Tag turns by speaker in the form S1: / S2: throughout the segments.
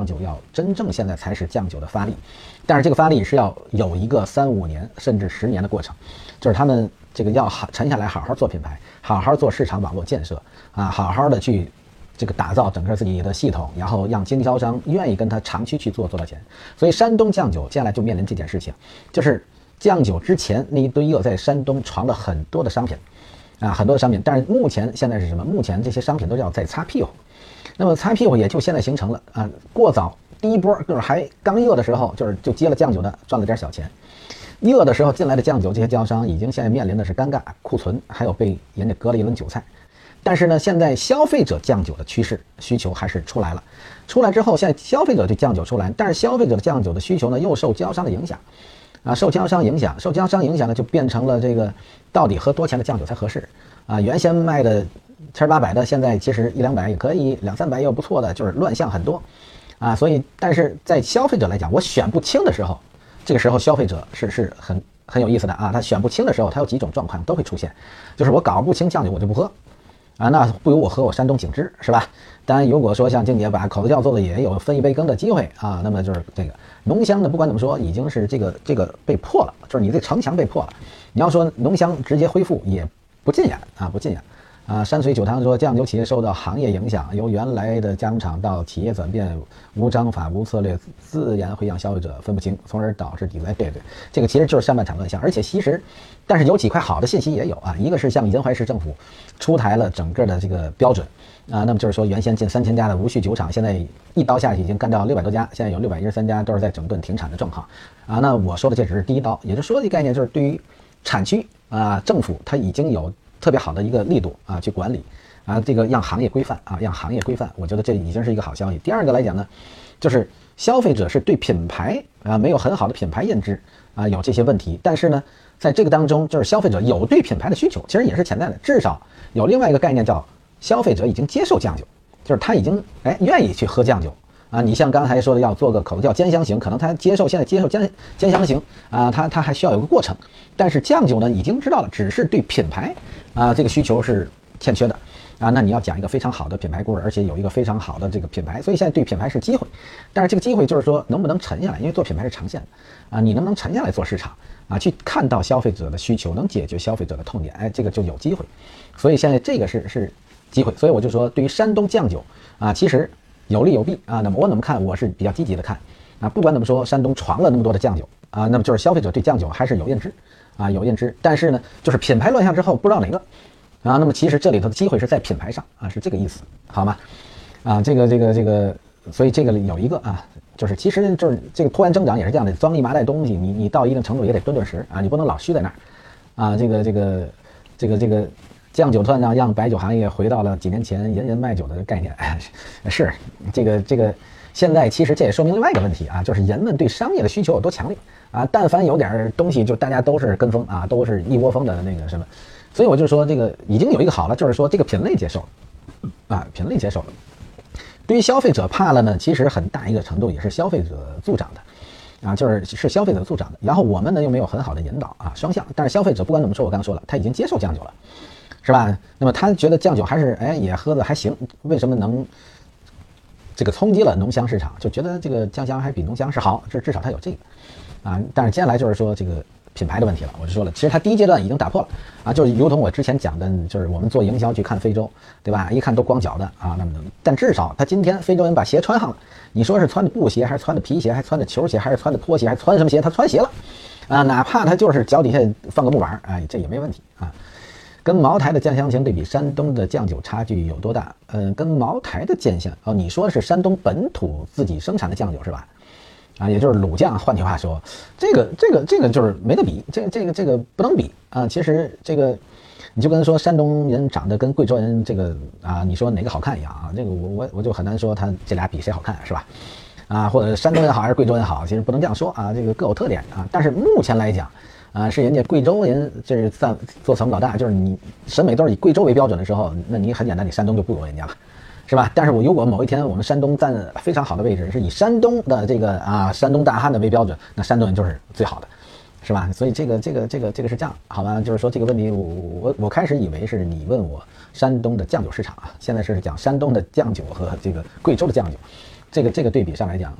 S1: 酱酒要真正现在才是酱酒的发力，但是这个发力是要有一个三五年甚至十年的过程，就是他们这个要好沉下来，好好做品牌，好好做市场网络建设啊，好好的去这个打造整个自己的系统，然后让经销商愿意跟他长期去做做到钱。所以山东酱酒接下来就面临这件事情，就是酱酒之前那一堆又在山东传了很多的商品啊，很多的商品，但是目前现在是什么？目前这些商品都要在擦屁股。那么擦屁股也就现在形成了啊，过早第一波就是还刚热的时候，就是就接了酱酒的赚了点小钱，热的时候进来的酱酒，这些经销商已经现在面临的是尴尬库存，还有被人家割了一轮韭菜。但是呢，现在消费者酱酒的趋势需求还是出来了，出来之后，现在消费者对酱酒出来，但是消费者的酱酒的需求呢又受经销商的影响，啊，受经销商影响，受经销商影响呢就变成了这个到底喝多钱的酱酒才合适啊？原先卖的。千八百的，现在其实一两百也可以，两三百也有不错的，就是乱象很多，啊，所以但是在消费者来讲，我选不清的时候，这个时候消费者是是很很有意思的啊，他选不清的时候，他有几种状况都会出现，就是我搞不清酱酒我就不喝，啊，那不如我喝我山东景芝是吧？当然如果说像静姐把口子窖做的也有分一杯羹的机会啊，那么就是这个浓香的不管怎么说已经是这个这个被破了，就是你这城墙被破了，你要说浓香直接恢复也不尽然啊，不尽然。啊，山水酒堂说，酱酒企业受到行业影响，由原来的加工厂到企业转变，无章法、无策略，自然会让消费者分不清，从而导致抵赖。对对，这个其实就是上半场乱象。而且其实，但是有几块好的信息也有啊。一个是像银怀市政府出台了整个的这个标准啊，那么就是说原先近三千家的无序酒厂，现在一刀下去已经干掉六百多家，现在有六百一十三家都是在整顿停产的状况啊。那我说的这只是第一刀，也就是说的概念就是对于产区啊，政府它已经有。特别好的一个力度啊，去管理啊，这个让行业规范啊，让行业规范，我觉得这已经是一个好消息。第二个来讲呢，就是消费者是对品牌啊没有很好的品牌认知啊，有这些问题。但是呢，在这个当中，就是消费者有对品牌的需求，其实也是潜在的。至少有另外一个概念叫消费者已经接受酱酒，就是他已经哎愿意去喝酱酒。啊，你像刚才说的要做个口子叫兼香型，可能他接受现在接受兼兼香型啊，他他还需要有个过程。但是酱酒呢，已经知道了，只是对品牌啊这个需求是欠缺的啊。那你要讲一个非常好的品牌故事，而且有一个非常好的这个品牌，所以现在对品牌是机会。但是这个机会就是说能不能沉下来，因为做品牌是长线的啊，你能不能沉下来做市场啊，去看到消费者的需求，能解决消费者的痛点，哎，这个就有机会。所以现在这个是是机会，所以我就说对于山东酱酒啊，其实。有利有弊啊，那么我怎么看？我是比较积极的看啊。不管怎么说，山东传了那么多的酱酒啊，那么就是消费者对酱酒还是有认知啊，有认知。但是呢，就是品牌乱象之后，不知道哪个啊。那么其实这里头的机会是在品牌上啊，是这个意思，好吗？啊，这个这个这个，所以这个有一个啊，就是其实就是这个突然增长也是这样的，装一麻袋东西，你你到一定程度也得蹲蹲实啊，你不能老虚在那儿啊。这个这个这个这个。酱酒突然让白酒行业回到了几年前人人卖酒的概念，是这个这个。现在其实这也说明另外一个问题啊，就是人们对商业的需求有多强烈啊。但凡有点东西，就大家都是跟风啊，都是一窝蜂的那个什么。所以我就说，这个已经有一个好了，就是说这个品类接受啊，品类接受了。对于消费者怕了呢，其实很大一个程度也是消费者助长的啊，就是是消费者助长的。然后我们呢又没有很好的引导啊，双向。但是消费者不管怎么说，我刚刚说了，他已经接受酱酒了。是吧？那么他觉得酱酒还是哎也喝的还行，为什么能这个冲击了浓香市场？就觉得这个酱香还比浓香是好，这至少它有这个啊。但是接下来就是说这个品牌的问题了。我就说了，其实它第一阶段已经打破了啊，就是如同我之前讲的，就是我们做营销去看非洲，对吧？一看都光脚的啊，那么但至少他今天非洲人把鞋穿上了，你说是穿的布鞋还是穿的皮鞋，还穿的球鞋还是穿的拖鞋，还穿什么鞋？他穿鞋了啊，哪怕他就是脚底下放个木板，哎，这也没问题啊。跟茅台的酱香型对比，山东的酱酒差距有多大？嗯，跟茅台的酱香哦，你说的是山东本土自己生产的酱酒是吧？啊，也就是卤酱。换句话说，这个这个这个就是没得比，这这个这个不能比啊。其实这个你就跟说山东人长得跟贵州人这个啊，你说哪个好看一样啊？这个我我我就很难说他这俩比谁好看是吧？啊，或者山东人好还是贵州人好？其实不能这样说啊，这个各有特点啊。但是目前来讲。啊，是人家贵州人，这是在做成老大，就是你审美都是以贵州为标准的时候，那你很简单，你山东就不如人家了，是吧？但是我如果某一天我们山东占非常好的位置，是以山东的这个啊山东大汉的为标准，那山东人就是最好的，是吧？所以这个这个这个这个是这样，好吧？就是说这个问题，我我我开始以为是你问我山东的酱酒市场啊，现在是讲山东的酱酒和这个贵州的酱酒。这个这个对比上来讲，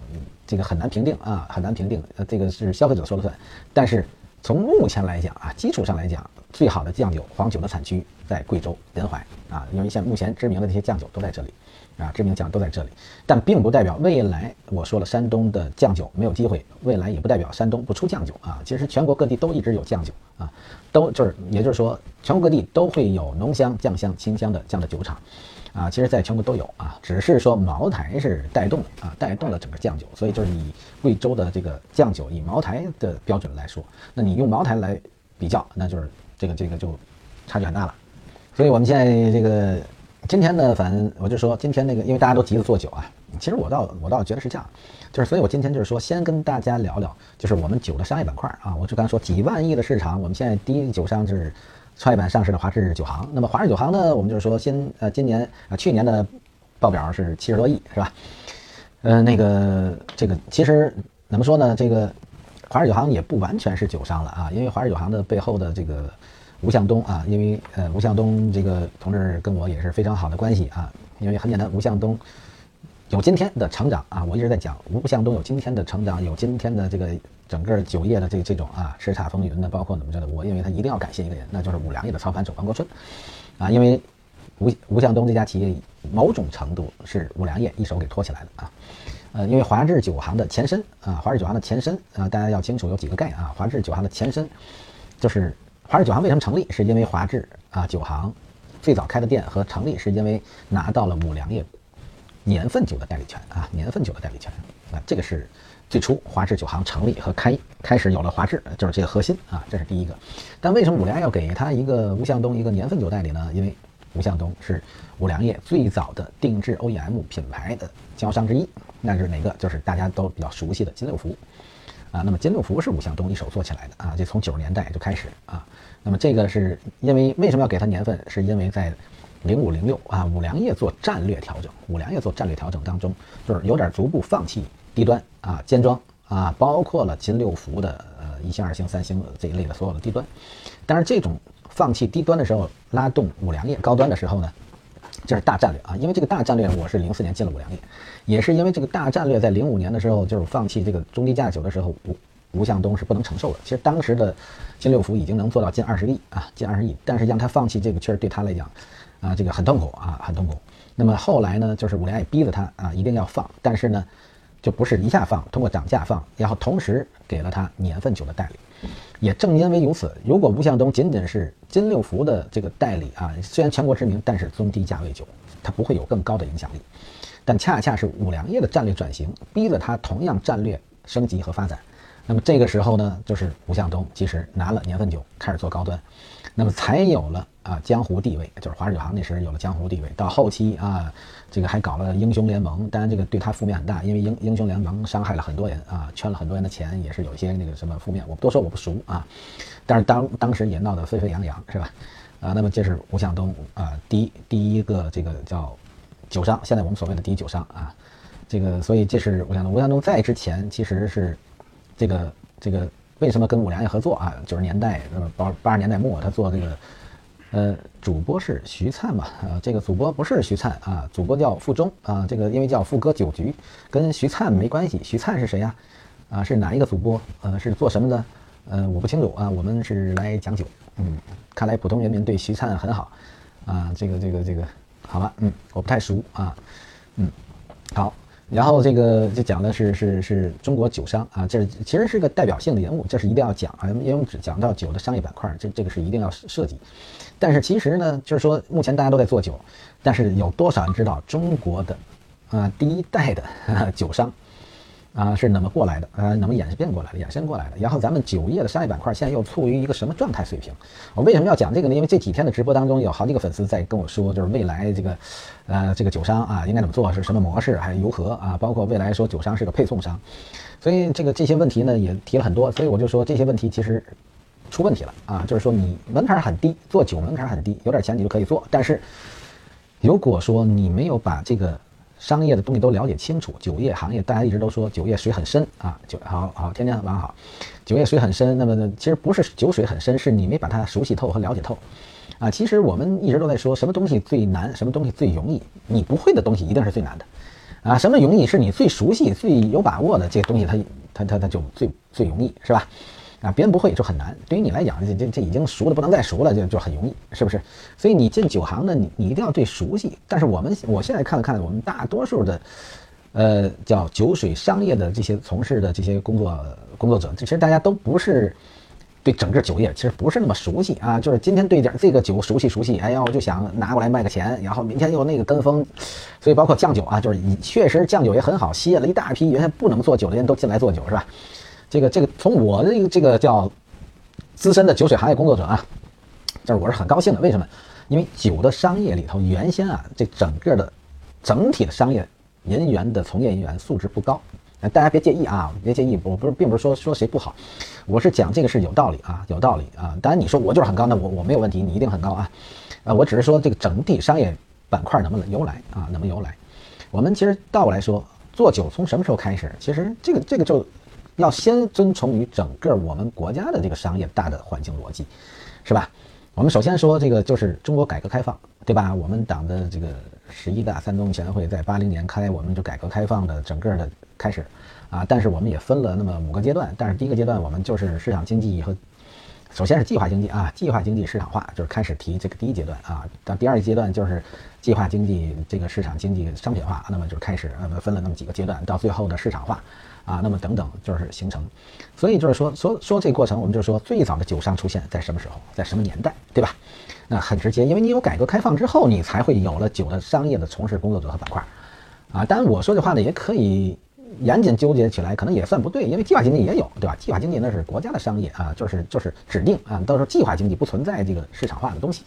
S1: 这个很难评定啊，很难评定。呃，这个是消费者说了算。但是从目前来讲啊，基础上来讲，最好的酱酒黄酒的产区在贵州临淮啊，因为像目前知名的那些酱酒都在这里。啊，知名酱都在这里，但并不代表未来我说了山东的酱酒没有机会，未来也不代表山东不出酱酒啊。其实全国各地都一直有酱酒啊，都就是也就是说，全国各地都会有浓香、酱香、清香的这样的酒厂啊。其实在全国都有啊，只是说茅台是带动啊，带动了整个酱酒。所以就是以贵州的这个酱酒以茅台的标准来说，那你用茅台来比较，那就是这个这个就差距很大了。所以我们现在这个。今天呢，反正我就说今天那个，因为大家都急着做酒啊。其实我倒我倒觉得是这样，就是所以我今天就是说，先跟大家聊聊，就是我们酒的商业板块啊。我就刚说几万亿的市场，我们现在第一酒商是创业板上市的华智酒行。那么华智酒行呢，我们就是说先呃今年啊去年的报表是七十多亿是吧？呃那个这个其实怎么说呢？这个华智酒行也不完全是酒商了啊，因为华智酒行的背后的这个。吴向东啊，因为呃，吴向东这个同志跟我也是非常好的关系啊。因为很简单，吴向东有今天的成长啊，我一直在讲吴向东有今天的成长，有今天的这个整个酒业的这这种啊叱咤风云的，包括怎么着的，我认为他一定要感谢一个人，那就是五粮液的操盘手王国春啊。因为吴吴向东这家企业某种程度是五粮液一手给托起来的啊。呃，因为华智酒行的前身啊，华智酒行的前身啊，大家要清楚有几个概念啊，华智酒行的前身就是。华智酒行为什么成立？是因为华智啊酒行最早开的店和成立是因为拿到了五粮液年份酒的代理权啊，年份酒的代理权啊，这个是最初华智酒行成立和开开始有了华智，就是这个核心啊，这是第一个。但为什么五粮液要给他一个吴向东一个年份酒代理呢？因为吴向东是五粮液最早的定制 OEM 品牌的经销商之一，那是哪个？就是大家都比较熟悉的金六福。啊，那么金六福是吴向东一手做起来的啊，就从九十年代就开始啊。那么这个是因为为什么要给他年份？是因为在零五零六啊，五粮液做战略调整，五粮液做战略调整当中，就是有点逐步放弃低端啊，尖装啊，包括了金六福的呃一星、二星、三星这一类的所有的低端。但是这种放弃低端的时候，拉动五粮液高端的时候呢？这是大战略啊，因为这个大战略，我是零四年进了五粮液，也是因为这个大战略，在零五年的时候，就是放弃这个中低价酒的时候，吴吴向东是不能承受的。其实当时的金六福已经能做到近二十亿啊，近二十亿，但是让他放弃这个，确实对他来讲，啊，这个很痛苦啊，很痛苦。那么后来呢，就是五粮液逼着他啊，一定要放，但是呢，就不是一下放，通过涨价放，然后同时给了他年份酒的代理。也正因为如此，如果吴向东仅仅是金六福的这个代理啊，虽然全国知名，但是中低价位酒，它不会有更高的影响力。但恰恰是五粮液的战略转型，逼着他同样战略升级和发展。那么这个时候呢，就是吴向东其实拿了年份酒，开始做高端。那么才有了啊江湖地位，就是华智酒行那时有了江湖地位。到后期啊，这个还搞了英雄联盟，当然这个对他负面很大，因为英英雄联盟伤害了很多人啊，圈了很多人的钱，也是有一些那个什么负面。我不多说，我不熟啊。但是当当时也闹得沸沸扬扬，是吧？啊，那么这是吴向东啊，第一第一个这个叫酒商，现在我们所谓的第一酒商啊，这个所以这是吴向东。吴向东在之前其实是这个这个。为什么跟五粮液合作啊？九十年代，那么八八十年代末，他做这个，呃，主播是徐灿嘛？啊，这个主播不是徐灿啊，主播叫傅忠啊。这个因为叫傅哥酒局，跟徐灿没关系。徐灿是谁呀？啊，是哪一个主播？呃，是做什么的？呃，我不清楚啊。我们是来讲酒，嗯，看来普通人民对徐灿很好啊。这个这个这个，好吧，嗯，我不太熟啊，嗯，好。然后这个就讲的是是是中国酒商啊，这其实是个代表性的人物，这是一定要讲啊，因为我们只讲到酒的商业板块，这这个是一定要涉及。但是其实呢，就是说目前大家都在做酒，但是有多少人知道中国的啊第一代的酒商？啊，是怎么过来的？呃，怎么演变过来的？衍生过来的。然后咱们酒业的商业板块现在又处于一个什么状态水平？我为什么要讲这个呢？因为这几天的直播当中有好几个粉丝在跟我说，就是未来这个，呃，这个酒商啊应该怎么做，是什么模式，还是如何啊？包括未来说酒商是个配送商，所以这个这些问题呢也提了很多。所以我就说这些问题其实出问题了啊，就是说你门槛很低，做酒门槛很低，有点钱你就可以做。但是如果说你没有把这个商业的东西都了解清楚，酒业行业大家一直都说酒业水很深啊，酒好好天天晚好，酒业水很深。那么呢，其实不是酒水很深，是你没把它熟悉透和了解透，啊，其实我们一直都在说什么东西最难，什么东西最容易，你不会的东西一定是最难的，啊，什么容易是你最熟悉、最有把握的这个东西，它它它它就最最容易，是吧？啊，别人不会就很难。对于你来讲，这这这已经熟的不能再熟了，就就很容易，是不是？所以你进酒行呢，你你一定要对熟悉。但是我们我现在看了看，我们大多数的，呃，叫酒水商业的这些从事的这些工作工作者，这其实大家都不是对整个酒业其实不是那么熟悉啊。就是今天对点这个酒熟悉熟悉，哎呀，我就想拿过来卖个钱，然后明天又那个跟风，所以包括酱酒啊，就是确实酱酒也很好，吸引了一大批原先不能做酒的人都进来做酒，是吧？这个这个从我的这个叫资深的酒水行业工作者啊，就是我是很高兴的。为什么？因为酒的商业里头，原先啊，这整个的整体的商业人员的从业人员素质不高。大家别介意啊，别介意，我不是并不是说说谁不好，我是讲这个是有道理啊，有道理啊。当然你说我就是很高，那我我没有问题，你一定很高啊。呃，我只是说这个整体商业板块能不能由来啊？能不能由来？我们其实倒过来说，做酒从什么时候开始？其实这个这个就。要先遵从于整个我们国家的这个商业大的环境逻辑，是吧？我们首先说这个就是中国改革开放，对吧？我们党的这个十一大三中全会在八零年开，我们就改革开放的整个的开始啊。但是我们也分了那么五个阶段，但是第一个阶段我们就是市场经济和首先是计划经济啊，计划经济市场化就是开始提这个第一阶段啊。到第二阶段就是计划经济这个市场经济商品化，那么就开始呃分了那么几个阶段，到最后的市场化。啊，那么等等就是形成，所以就是说说说这个过程，我们就是说最早的酒商出现在什么时候，在什么年代，对吧？那很直接，因为你有改革开放之后，你才会有了酒的商业的从事工作者和板块。啊，当然我说这话呢，也可以严谨纠结起来，可能也算不对，因为计划经济也有，对吧？计划经济那是国家的商业啊，就是就是指定啊，到时候计划经济不存在这个市场化的东西。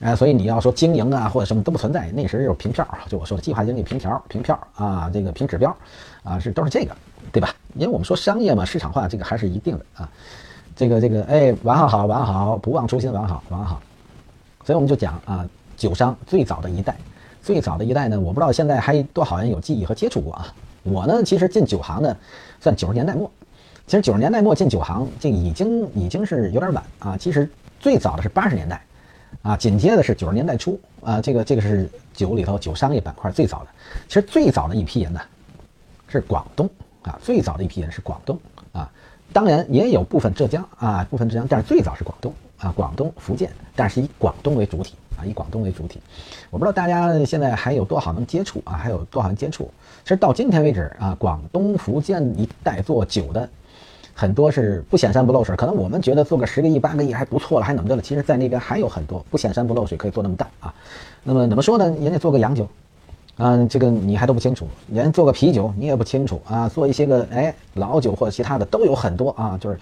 S1: 啊，所以你要说经营啊或者什么都不存在，那时就是凭票，就我说的计划经济凭条凭票啊，这个凭指标啊，是都是这个。对吧？因为我们说商业嘛，市场化这个还是一定的啊。这个这个，哎，玩好好玩好，不忘初心玩好玩好。所以我们就讲啊，酒商最早的一代，最早的一代呢，我不知道现在还多少人有记忆和接触过啊。我呢，其实进酒行呢，算九十年代末。其实九十年代末进酒行，这已经已经是有点晚啊。其实最早的是八十年代啊，紧接着是九十年代初啊。这个这个是酒里头酒商业板块最早的。其实最早的一批人呢，是广东。啊，最早的一批人是广东啊，当然也有部分浙江啊，部分浙江，但是最早是广东啊，广东、福建，但是以广东为主体啊，以广东为主体。我不知道大家现在还有多少能接触啊，还有多少人接触？其实到今天为止啊，广东、福建一带做酒的很多是不显山不漏水，可能我们觉得做个十个亿、八个亿还不错了，还怎么的了？其实，在那边还有很多不显山不漏水可以做那么大啊。那么怎么说呢？人家做个洋酒。嗯，这个你还都不清楚，连做个啤酒你也不清楚啊，做一些个哎老酒或者其他的都有很多啊。就是，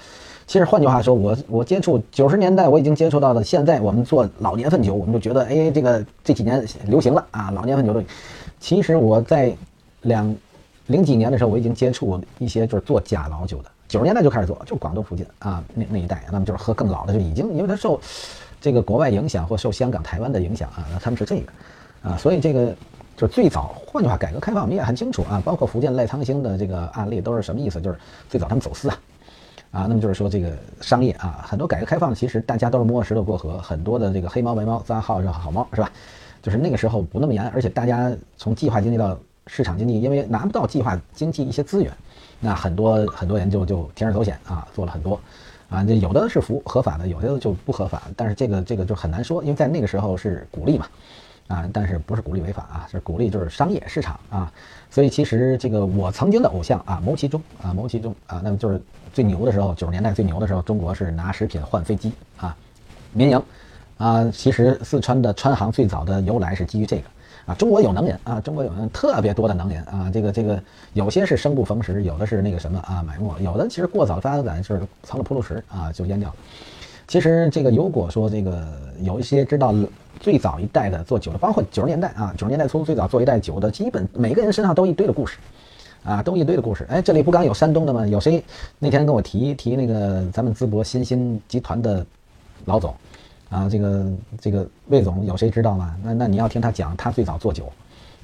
S1: 其实换句话说，我我接触九十年代我已经接触到了，现在我们做老年份酒，我们就觉得哎这个这几年流行了啊，老年份酒都。其实我在两零几年的时候，我已经接触一些就是做假老酒的，九十年代就开始做，就广东附近啊那那一带，那么就是喝更老的就已经，因为它受这个国外影响或受香港、台湾的影响啊，那他们是这个啊，所以这个。就最早，换句话，改革开放我们也很清楚啊，包括福建赖昌星的这个案例都是什么意思？就是最早他们走私啊，啊，那么就是说这个商业啊，很多改革开放其实大家都是摸着石头过河，很多的这个黑猫白猫抓好这好猫是吧？就是那个时候不那么严，而且大家从计划经济到市场经济，因为拿不到计划经济一些资源，那很多很多人就就铤而走险啊，做了很多啊，这有的是符合法的，有的就不合法，但是这个这个就很难说，因为在那个时候是鼓励嘛。啊，但是不是鼓励违法啊？是鼓励就是商业市场啊，所以其实这个我曾经的偶像啊，牟其中啊，牟其中啊，那么就是最牛的时候，九十年代最牛的时候，中国是拿食品换飞机啊，民营啊，其实四川的川航最早的由来是基于这个啊，中国有能人啊，中国有特别多的能人啊，这个这个有些是生不逢时，有的是那个什么啊埋没，有的其实过早发展就是藏了铺路石啊就淹掉了。其实这个如果说这个有一些知道。最早一代的做酒的，包括九十年代啊，九十年代初最早做一代酒的，基本每个人身上都一堆的故事，啊，都一堆的故事。哎，这里不刚有山东的吗？有谁那天跟我提提那个咱们淄博新兴集团的老总，啊，这个这个魏总有谁知道吗？那那你要听他讲，他最早做酒，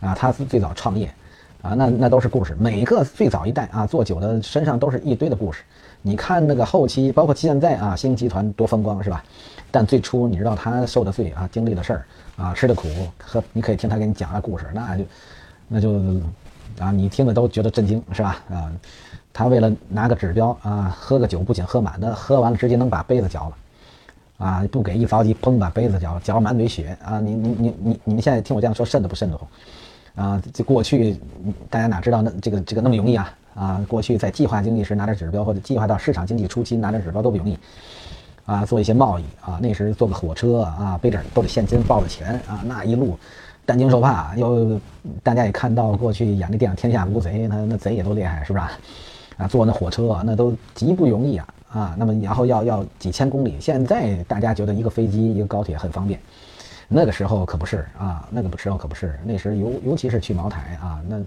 S1: 啊，他是最早创业，啊，那那都是故事。每个最早一代啊做酒的身上都是一堆的故事。你看那个后期，包括现在啊，新集团多风光是吧？但最初你知道他受的罪啊，经历的事儿啊，吃的苦，和你可以听他给你讲的故事，那就那就啊，你听了都觉得震惊，是吧？啊，他为了拿个指标啊，喝个酒不仅喝满的，喝完了直接能把杯子嚼了，啊，不给一着急，砰把杯子嚼，嚼满嘴血啊！你你你你你们现在听我这样说，瘆得不瘆得慌？啊，这过去大家哪知道那这个这个那么容易啊？啊，过去在计划经济时拿点指标，或者计划到市场经济初期拿点指标都不容易。啊，做一些贸易啊，那时坐个火车啊，背着都得现金抱着钱啊，那一路担惊受怕。又大家也看到过去演的电影《天下无贼》，那那贼也都厉害，是不是？啊，坐那火车那都极不容易啊啊。那么然后要要几千公里，现在大家觉得一个飞机一个高铁很方便，那个时候可不是啊，那个时候可不是。那时尤尤其是去茅台啊，那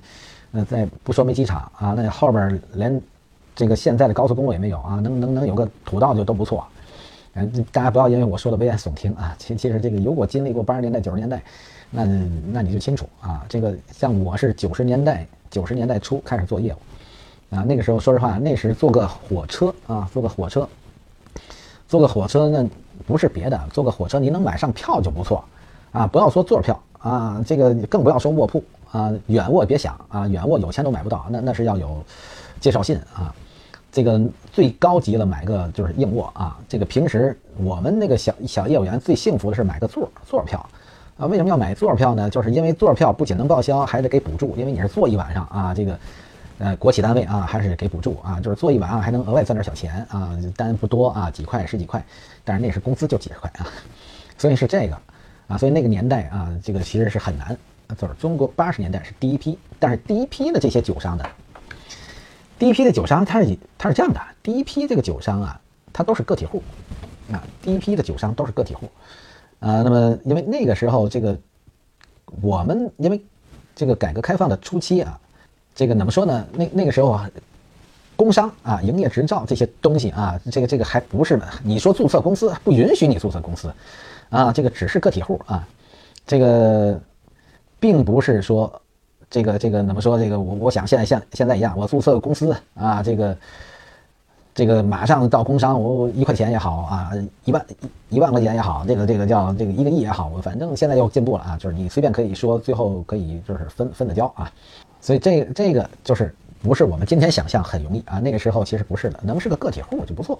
S1: 那在不说没机场啊，那后边连这个现在的高速公路也没有啊，能能能有个土道就都不错。嗯，大家不要因为我说的危言耸听啊。其其实这个如果经历过八十年代、九十年代，那那你就清楚啊。这个像我是九十年代九十年代初开始做业务，啊，那个时候说实话，那时坐个火车啊，坐个火车，坐个火车那不是别的，坐个火车你能买上票就不错啊。不要说座票啊，这个更不要说卧铺啊，远卧别想啊，远卧有钱都买不到，那那是要有介绍信啊。这个最高级了，买个就是硬卧啊。这个平时我们那个小小业务员最幸福的是买个座座票啊。为什么要买座票呢？就是因为座票不仅能报销，还得给补助。因为你是坐一晚上啊，这个呃国企单位啊还是给补助啊。就是坐一晚上还能额外赚点小钱啊，单不多啊，几块十几块，但是那是工资就几十块啊。所以是这个啊，所以那个年代啊，这个其实是很难。就是中国八十年代是第一批，但是第一批的这些酒商呢？第一批的酒商，他是他是这样的，第一批这个酒商啊，他都是个体户，啊，第一批的酒商都是个体户，啊，那么因为那个时候这个我们因为这个改革开放的初期啊，这个怎么说呢？那那个时候啊，工商啊，营业执照这些东西啊，这个这个还不是你说注册公司不允许你注册公司，啊，这个只是个体户啊，这个并不是说。这个这个怎么说？这个我我想现在像现在一样，我注册个公司啊，这个这个马上到工商，我一块钱也好啊，一万一万块钱也好，这个这个叫这个一个亿也好，我反正现在又进步了啊，就是你随便可以说最后可以就是分分的交啊，所以这这个就是不是我们今天想象很容易啊，那个时候其实不是的，能是个个体户就不错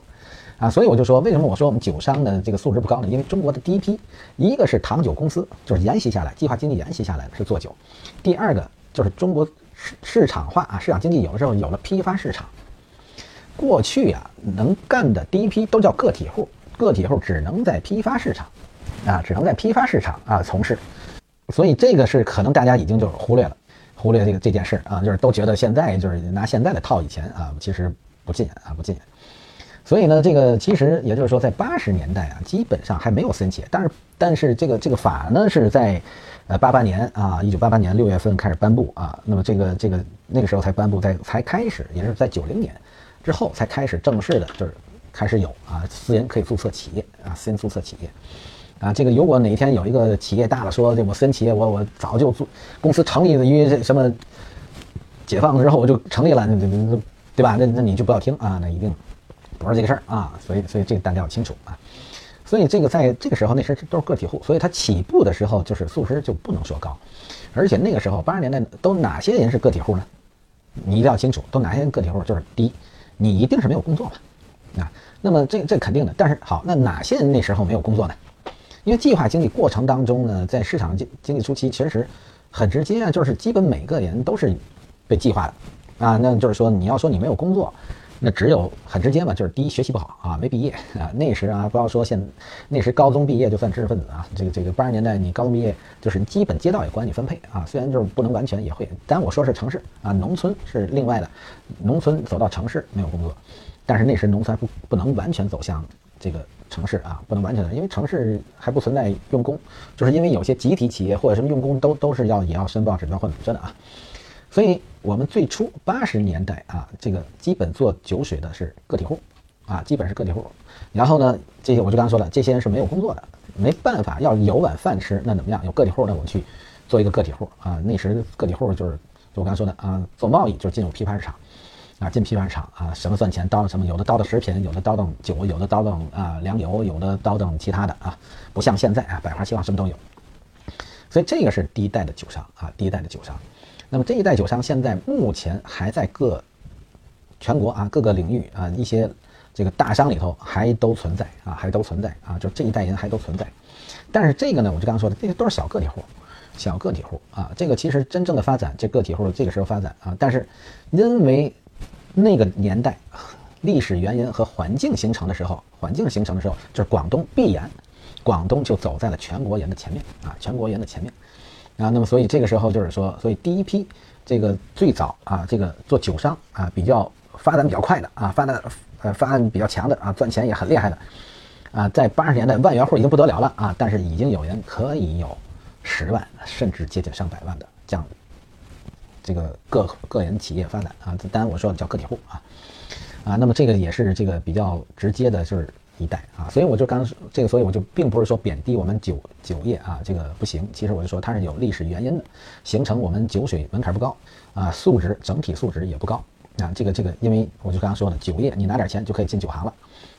S1: 啊，所以我就说为什么我说我们酒商的这个素质不高呢？因为中国的第一批，一个是糖酒公司，就是沿袭下来计划经济沿袭下来的是做酒，第二个。就是中国市市场化啊，市场经济有的时候有了批发市场。过去啊，能干的第一批都叫个体户，个体户只能在批发市场，啊，只能在批发市场啊从事。所以这个是可能大家已经就是忽略了，忽略这个这件事啊，就是都觉得现在就是拿现在的套以前啊，其实不近啊，不近。所以呢，这个其实也就是说，在八十年代啊，基本上还没有私企业，但是但是这个这个法呢是在。呃，八八年啊，一九八八年六月份开始颁布啊，那么这个这个那个时候才颁布，在才开始，也是在九零年之后才开始正式的，就是开始有啊，私人可以注册企业啊，私人注册企业啊，这个如果哪一天有一个企业大了说，这我私人企业我我早就做公司成立的，于这什么解放之后我就成立了，那那对吧？那那你就不要听啊，那一定不是这个事儿啊，所以所以这个大家要清楚啊。所以这个在这个时候，那时候都是个体户，所以他起步的时候就是素质就不能说高，而且那个时候八十年代都哪些人是个体户呢？你一定要清楚，都哪些个体户？就是第一，你一定是没有工作嘛，啊，那么这这肯定的。但是好，那哪些人那时候没有工作呢？因为计划经济过程当中呢，在市场经经济初期，其实很直接啊，就是基本每个人都是被计划的啊，那就是说你要说你没有工作。那只有很直接嘛，就是第一学习不好啊，没毕业啊。那时啊，不要说现，那时高中毕业就算知识分子啊。这个这个八十年代你高中毕业就是基本街道也管你分配啊，虽然就是不能完全也会，但我说是城市啊，农村是另外的。农村走到城市没有工作，但是那时农村不不能完全走向这个城市啊，不能完全的，因为城市还不存在用工，就是因为有些集体企业或者什么用工都都是要也要申报指标换本证的啊。所以，我们最初八十年代啊，这个基本做酒水的是个体户，啊，基本是个体户。然后呢，这些我就刚才说了，这些人是没有工作的，没办法，要有碗饭吃，那怎么样？有个体户，那我去做一个个体户啊。那时个体户就是，就我刚才说的啊，做贸易就是进入批发市场，啊，进批发市场啊，什么算钱，叨叨什么，有的叨叨食品，有的叨叨酒，有的叨叨啊粮油，有的叨叨其他的啊，不像现在啊，百花齐放，什么都有。所以这个是第一代的酒商啊，第一代的酒商。那么这一代酒商现在目前还在各全国啊各个领域啊一些这个大商里头还都存在啊，还都存在啊，就这一代人还都存在。但是这个呢，我就刚刚说的，这些都是小个体户，小个体户啊。这个其实真正的发展，这个体户这个时候发展啊，但是因为那个年代历史原因和环境形成的时候，环境形成的时候，就是广东必然，广东就走在了全国人的前面啊，全国人的前面啊。那么所以这个时候就是说，所以第一批这个最早啊，这个做酒商啊，比较发展比较快的啊，发展呃发展比较强的啊，赚钱也很厉害的。啊，在八十年代，万元户已经不得了了啊！但是已经有人可以有十万，甚至接近上百万的这样这个个个人企业发展啊。当然我说的叫个体户啊啊。那么这个也是这个比较直接的，就是一代啊。所以我就刚这个，所以我就并不是说贬低我们酒酒业啊，这个不行。其实我就说它是有历史原因的，形成我们酒水门槛不高啊，素质整体素质也不高啊。这个这个，因为我就刚刚说的，酒业你拿点钱就可以进酒行了，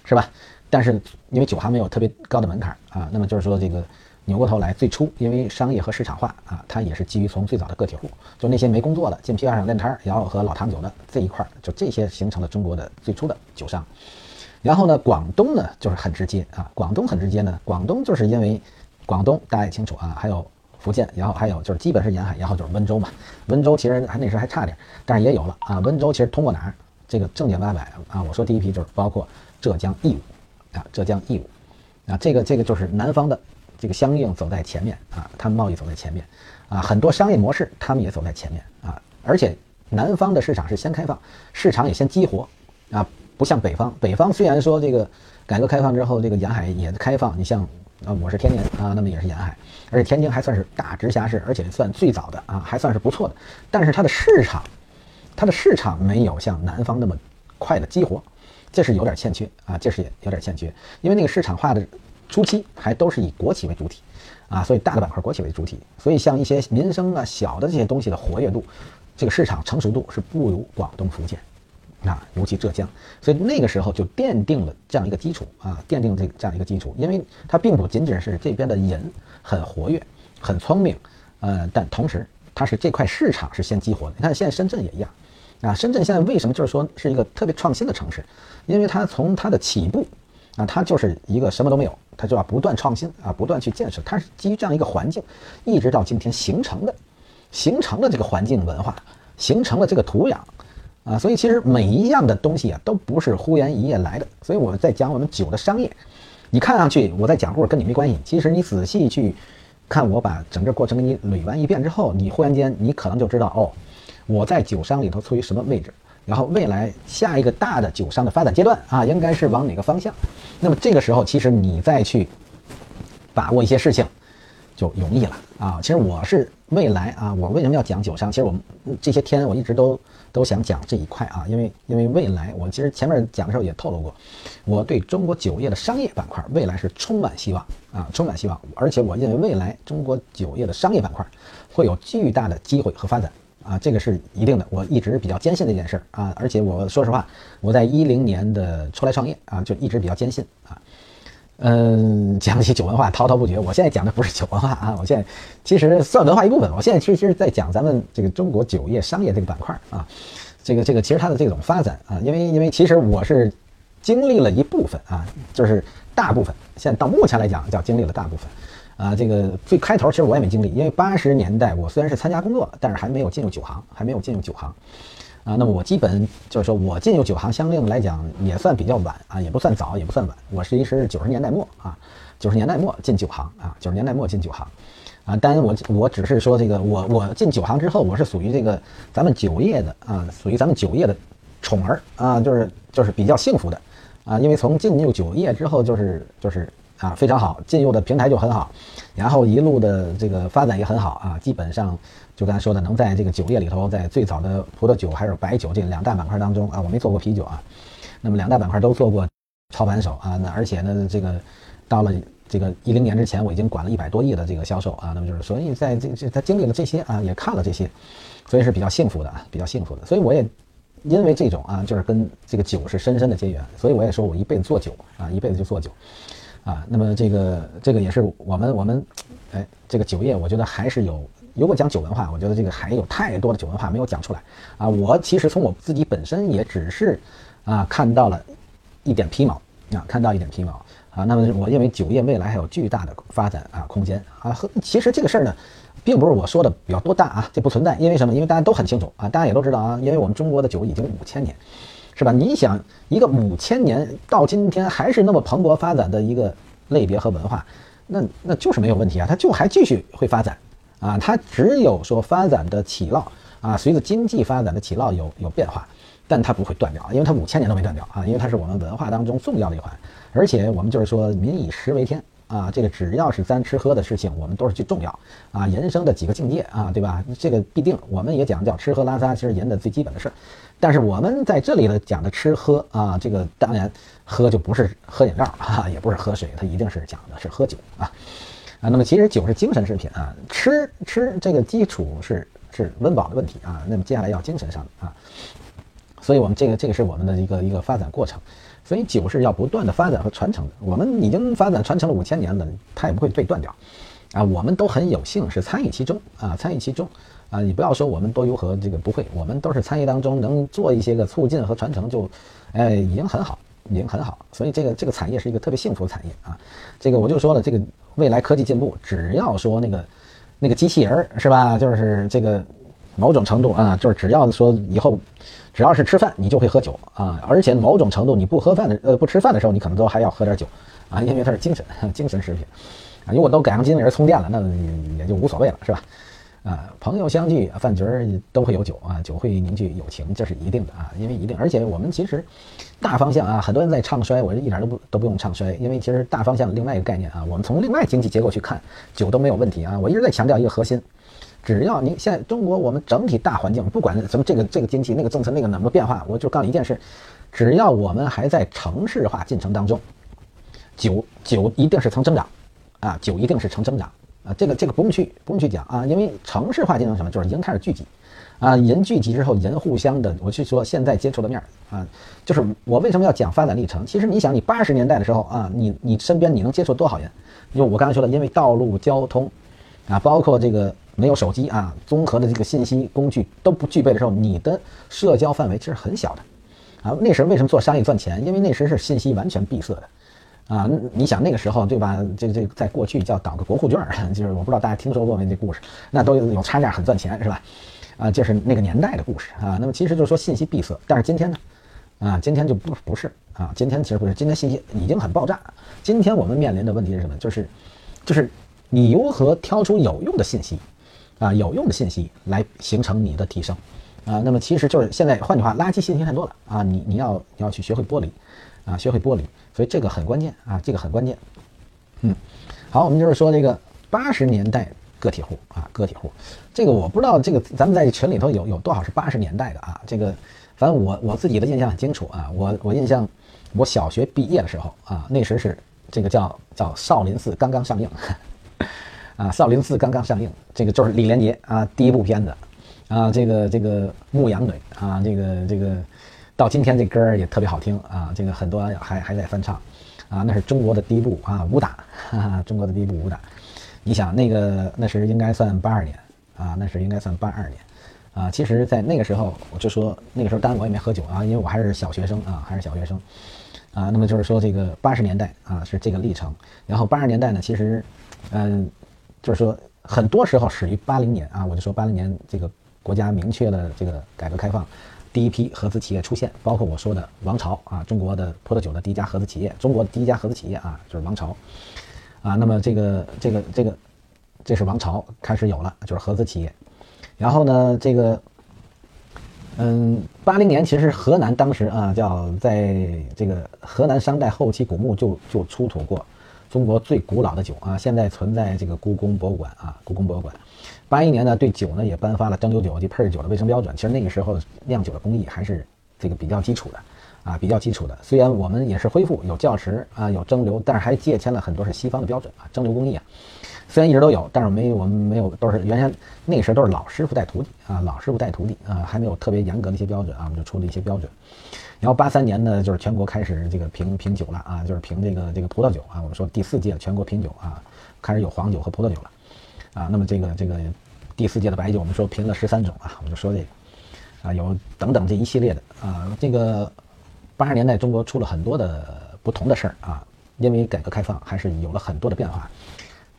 S1: 是吧？但是因为酒行没有特别高的门槛啊，那么就是说这个扭过头来，最初因为商业和市场化啊，它也是基于从最早的个体户，就那些没工作的进批发市场练摊儿，然后和老糖酒的这一块儿，就这些形成了中国的最初的酒商。然后呢，广东呢就是很直接啊，广东很直接呢，广东就是因为广东大家也清楚啊，还有福建，然后还有就是基本是沿海，然后就是温州嘛。温州其实还那时候还差点，但是也有了啊。温州其实通过哪儿？这个正经八百啊，我说第一批就是包括浙江义乌。啊，浙江义乌，啊，这个这个就是南方的这个相应走在前面啊，他们贸易走在前面，啊，很多商业模式他们也走在前面啊，而且南方的市场是先开放，市场也先激活啊，不像北方，北方虽然说这个改革开放之后这个沿海也开放，你像啊，我是天津啊，那么也是沿海，而且天津还算是大直辖市，而且算最早的啊，还算是不错的，但是它的市场，它的市场没有像南方那么快的激活。这是有点欠缺啊，这是也有点欠缺，因为那个市场化的初期还都是以国企为主体，啊，所以大的板块国企为主体，所以像一些民生啊、小的这些东西的活跃度，这个市场成熟度是不如广东、福建，啊，尤其浙江，所以那个时候就奠定了这样一个基础啊，奠定这这样一个基础，因为它并不仅仅是这边的人很活跃、很聪明，呃，但同时它是这块市场是先激活的。你看现在深圳也一样。啊，深圳现在为什么就是说是一个特别创新的城市？因为它从它的起步，啊，它就是一个什么都没有，它就要不断创新啊，不断去建设。它是基于这样一个环境，一直到今天形成的，形成了这个环境文化，形成了这个土壤，啊，所以其实每一样的东西啊，都不是忽然一夜来的。所以我在讲我们酒的商业，你看上去我在讲故事跟你没关系，其实你仔细去看，我把整个过程给你捋完一遍之后，你忽然间你可能就知道哦。我在酒商里头处于什么位置？然后未来下一个大的酒商的发展阶段啊，应该是往哪个方向？那么这个时候，其实你再去把握一些事情就容易了啊。其实我是未来啊，我为什么要讲酒商？其实我们这些天我一直都都想讲这一块啊，因为因为未来我其实前面讲的时候也透露过，我对中国酒业的商业板块未来是充满希望啊，充满希望。而且我认为未来中国酒业的商业板块会有巨大的机会和发展。啊，这个是一定的，我一直比较坚信这件事儿啊，而且我说实话，我在一零年的出来创业啊，就一直比较坚信啊，嗯，讲起酒文化滔滔不绝。我现在讲的不是酒文化啊，我现在其实算文化一部分。我现在其实是在讲咱们这个中国酒业商业这个板块啊，这个这个其实它的这种发展啊，因为因为其实我是经历了一部分啊，就是大部分，现在到目前来讲叫经历了大部分。啊，这个最开头其实我也没经历，因为八十年代我虽然是参加工作，但是还没有进入酒行，还没有进入酒行。啊，那么我基本就是说我进入酒行，相对来讲也算比较晚啊，也不算早，也不算晚。我实际是九十年代末啊，九十年代末进酒行啊，九十年代末进酒行。啊，当然我我只是说这个，我我进酒行之后，我是属于这个咱们酒业的啊，属于咱们酒业的宠儿啊，就是就是比较幸福的啊，因为从进入酒业之后，就是就是。啊，非常好，进入的平台就很好，然后一路的这个发展也很好啊，基本上就刚才说的，能在这个酒业里头，在最早的葡萄酒还是白酒这两大板块当中啊，我没做过啤酒啊，那么两大板块都做过操盘手啊，那而且呢，这个到了这个一零年之前，我已经管了一百多亿的这个销售啊，那么就是所以在这这他经历了这些啊，也看了这些，所以是比较幸福的啊，比较幸福的，所以我也因为这种啊，就是跟这个酒是深深的结缘，所以我也说我一辈子做酒啊，一辈子就做酒。啊，那么这个这个也是我们我们，哎，这个酒业我觉得还是有如果讲酒文化，我觉得这个还有太多的酒文化没有讲出来啊。我其实从我自己本身也只是啊看到了一点皮毛啊，看到一点皮毛啊。那么我认为酒业未来还有巨大的发展啊空间啊。和其实这个事儿呢，并不是我说的比较多大啊，这不存在。因为什么？因为大家都很清楚啊，大家也都知道啊，因为我们中国的酒已经五千年。是吧？你想一个五千年到今天还是那么蓬勃发展的一个类别和文化，那那就是没有问题啊，它就还继续会发展啊，它只有说发展的起落啊，随着经济发展的起落有有变化，但它不会断掉，因为它五千年都没断掉啊，因为它是我们文化当中重要的一环，而且我们就是说民以食为天。啊，这个只要是咱吃喝的事情，我们都是最重要啊。人生的几个境界啊，对吧？这个必定我们也讲叫吃喝拉撒，其实人的最基本的事儿。但是我们在这里呢讲的吃喝啊，这个当然喝就不是喝饮料啊，也不是喝水，它一定是讲的是喝酒啊啊。那么其实酒是精神食品啊，吃吃这个基础是是温饱的问题啊。那么接下来要精神上的啊，所以我们这个这个是我们的一个一个发展过程。所以酒是要不断的发展和传承的。我们已经发展传承了五千年了，它也不会被断掉，啊，我们都很有幸是参与其中啊，参与其中啊。你不要说我们多如何这个不会，我们都是参与当中能做一些个促进和传承，就，哎，已经很好，已经很好。所以这个这个产业是一个特别幸福的产业啊。这个我就说了，这个未来科技进步，只要说那个那个机器人是吧，就是这个某种程度啊，就是只要说以后。只要是吃饭，你就会喝酒啊，而且某种程度你不喝饭的呃不吃饭的时候，你可能都还要喝点酒啊，因为它是精神精神食品啊。如果都改上机器人充电了，那也就无所谓了，是吧？啊，朋友相聚饭局儿都会有酒啊，酒会凝聚友情，这是一定的啊，因为一定。而且我们其实大方向啊，很多人在唱衰，我一点都不都不用唱衰，因为其实大方向另外一个概念啊，我们从另外经济结构去看，酒都没有问题啊。我一直在强调一个核心。只要您现在中国我们整体大环境，不管什么这个这个经济那个政策那个怎么变化，我就告诉你一件事：只要我们还在城市化进程当中，酒酒一定是成增长，啊，酒一定是成增长这个这个不用去不用去讲啊，因为城市化进程什么，就是人开始聚集，啊，人聚集之后，人互相的，我去说现在接触的面儿啊，就是我为什么要讲发展历程？其实你想，你八十年代的时候啊，你你身边你能接触多少人？因为我刚才说的，因为道路交通啊，包括这个。没有手机啊，综合的这个信息工具都不具备的时候，你的社交范围其实很小的，啊，那时候为什么做商业赚钱？因为那时是信息完全闭塞的，啊，你想那个时候对吧？这这在过去叫搞个国库券，就是我不知道大家听说过没这故事，那都有有差价很赚钱是吧？啊，这是那个年代的故事啊。那么其实就是说信息闭塞，但是今天呢，啊，今天就不不是啊，今天其实不是，今天信息已经很爆炸。今天我们面临的问题是什么？就是就是你如何挑出有用的信息。啊，有用的信息来形成你的提升，啊，那么其实就是现在，换句话，垃圾信息太多了啊，你你要你要去学会剥离，啊，学会剥离，所以这个很关键啊，这个很关键。嗯，好，我们就是说这个八十年代个体户啊，个体户，这个我不知道这个咱们在群里头有有多少是八十年代的啊，这个反正我我自己的印象很清楚啊，我我印象我小学毕业的时候啊，那时是这个叫叫少林寺刚刚上映。啊，少林寺刚刚上映，这个就是李连杰啊，第一部片子，啊，这个这个牧羊女啊，这个这个，到今天这歌儿也特别好听啊，这个很多还还在翻唱，啊，那是中国的第一部啊武打，哈哈，中国的第一部武打，你想那个那是应该算八二年啊，那是应该算八二年，啊，其实，在那个时候我就说那个时候当然我也没喝酒啊，因为我还是小学生啊，还是小学生，啊，那么就是说这个八十年代啊是这个历程，然后八十年代呢，其实，嗯。就是说，很多时候始于八零年啊，我就说八零年这个国家明确了这个改革开放，第一批合资企业出现，包括我说的王朝啊，中国的葡萄酒的第一家合资企业，中国的第一家合资企业啊，就是王朝，啊，那么这个这个这个，这是王朝开始有了，就是合资企业，然后呢，这个，嗯，八零年其实河南当时啊，叫在这个河南商代后期古墓就就出土过。中国最古老的酒啊，现在存在这个故宫博物馆啊，故宫博物馆。八一年呢，对酒呢也颁发了蒸馏酒及配制酒的卫生标准。其实那个时候酿酒的工艺还是这个比较基础的啊，比较基础的。虽然我们也是恢复有窖池啊，有蒸馏，但是还借鉴了很多是西方的标准啊，蒸馏工艺啊。虽然一直都有，但是没我们没有都是原先那个时候都是老师傅带徒弟啊，老师傅带徒弟啊，还没有特别严格的一些标准啊，我们就出了一些标准。然后八三年呢，就是全国开始这个评评酒了啊，就是评这个这个葡萄酒啊。我们说第四届全国品酒啊，开始有黄酒和葡萄酒了啊。那么这个这个第四届的白酒，我们说评了十三种啊，我们就说这个啊，有等等这一系列的啊，这个八十年代中国出了很多的不同的事儿啊，因为改革开放还是有了很多的变化，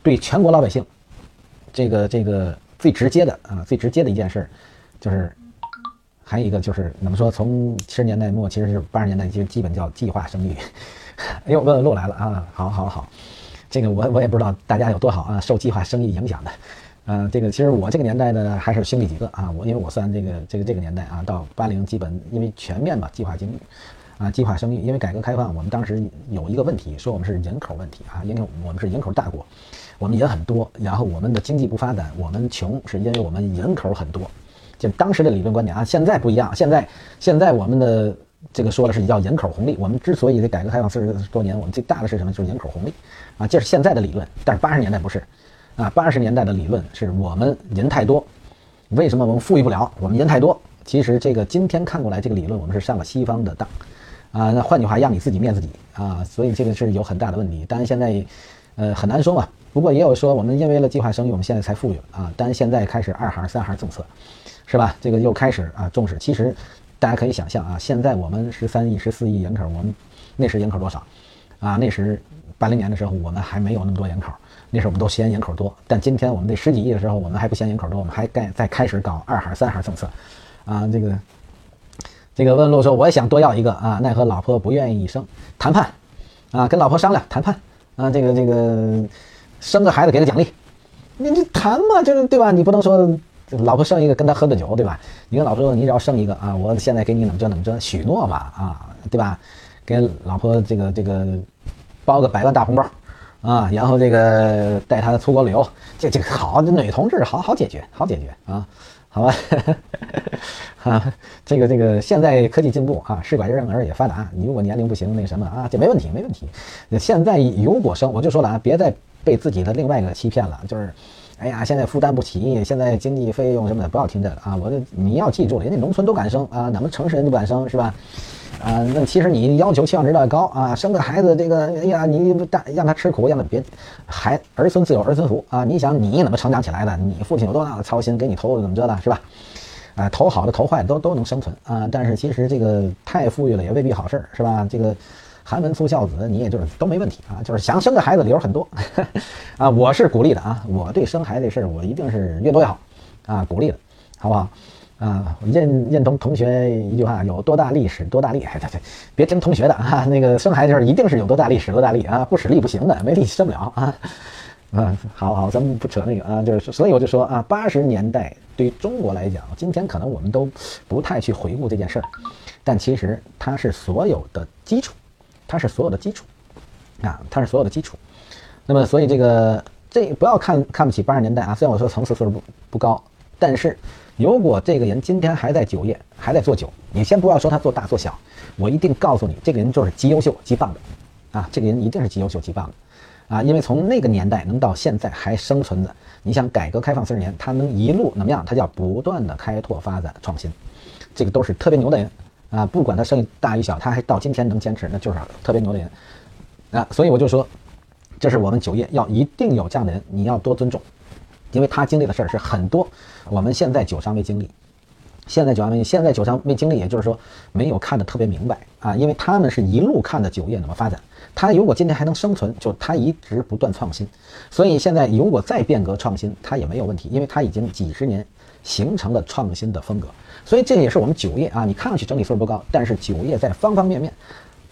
S1: 对全国老百姓，这个这个最直接的啊，最直接的一件事就是。还有一个就是怎么说？从七十年代末，其实是八十年代，就基本叫计划生育。哎呦，问问路来了啊！好，好，好，这个我我也不知道大家有多好啊，受计划生育影响的。嗯，这个其实我这个年代呢，还是兄弟几个啊。我因为我算这个这个这个年代啊，到八零基本因为全面嘛，计划经济啊，计划生育。因为改革开放，我们当时有一个问题，说我们是人口问题啊，因为我们是人口大国，我们人很多，然后我们的经济不发展，我们穷是因为我们人口很多。就当时的理论观点啊，现在不一样。现在现在我们的这个说的是叫人口红利。我们之所以这改革开放四十多年，我们最大的是什么？就是人口红利啊，这是现在的理论。但是八十年代不是啊，八十年代的理论是我们人太多，为什么我们富裕不了？我们人太多。其实这个今天看过来，这个理论我们是上了西方的当啊。那换句话，让你自己灭自己啊。所以这个是有很大的问题。当然现在呃很难说嘛。不过也有说我们因为了计划生育，我们现在才富裕啊。但是现在开始二孩三孩政策。是吧？这个又开始啊重视。其实，大家可以想象啊，现在我们十三亿、十四亿人口，我们那时人口多少？啊，那时八零年的时候，我们还没有那么多人口，那时候我们都嫌人口多。但今天我们这十几亿的时候，我们还不嫌人口多，我们还盖在开始搞二孩、三孩政策。啊，这个这个问路说，我也想多要一个啊，奈何老婆不愿意生，谈判啊，跟老婆商量谈判啊，这个这个生个孩子给个奖励，你你谈嘛，就是对吧？你不能说。老婆生一个跟他喝个酒，对吧？你跟老婆说，你只要生一个啊，我现在给你怎么着怎么着，许诺嘛啊，对吧？给老婆这个这个包个百万大红包啊，然后这个带她出国旅游，这这个好，这女同志好好解决，好解决啊，好吧？啊，这个这个现在科技进步啊，试管婴儿也发达，你如果年龄不行，那什么啊，这没问题，没问题。现在如果生，我就说了啊，别再被自己的另外一个欺骗了，就是。哎呀，现在负担不起，现在经济费用什么的，不要听这个啊！我这你要记住了，人家农村都敢生啊，咱们城市人就不敢生，是吧？啊，那其实你要求期望值要高啊，生个孩子这个，哎呀，你不大让他吃苦，让他别，孩儿孙自有儿孙福啊！你想你怎么成长起来的？你父亲有多大的操心，给你投怎么着的，是吧？啊，投好的投坏的都都能生存啊，但是其实这个太富裕了也未必好事儿，是吧？这个。寒门出孝子，你也就是都没问题啊，就是想生个孩子理由很多，啊，我是鼓励的啊，我对生孩子这事儿我一定是越多越好，啊，鼓励的，好不好？啊，认认同同学一句话，有多大力使多大力，哎，对对，别听同学的啊，那个生孩子就是一定是有多大力使多大力啊，不使力不行的，没力气生不了啊，啊，好好，咱们不扯那个啊，就是所以我就说啊，八十年代对于中国来讲，今天可能我们都不太去回顾这件事儿，但其实它是所有的基础。它是所有的基础，啊，它是所有的基础。那么，所以这个这不要看看不起八十年代啊。虽然我说层次素质不不高，但是如果这个人今天还在酒业，还在做酒，你先不要说他做大做小，我一定告诉你，这个人就是极优秀极棒的，啊，这个人一定是极优秀极棒的，啊，因为从那个年代能到现在还生存的，你想改革开放四十年，他能一路怎么样？他叫不断的开拓发展创新，这个都是特别牛的人。啊，不管他生意大与小，他还到今天能坚持，那就是特别牛的人。啊，所以我就说，这是我们酒业要一定有这样的人，你要多尊重，因为他经历的事儿是很多我们现在酒商没经历。现在酒商没，现在酒商没经历，也就是说没有看得特别明白啊，因为他们是一路看的酒业怎么发展。他如果今天还能生存，就他一直不断创新。所以现在如果再变革创新，他也没有问题，因为他已经几十年形成了创新的风格。所以这也是我们酒业啊，你看上去整体素质不高，但是酒业在方方面面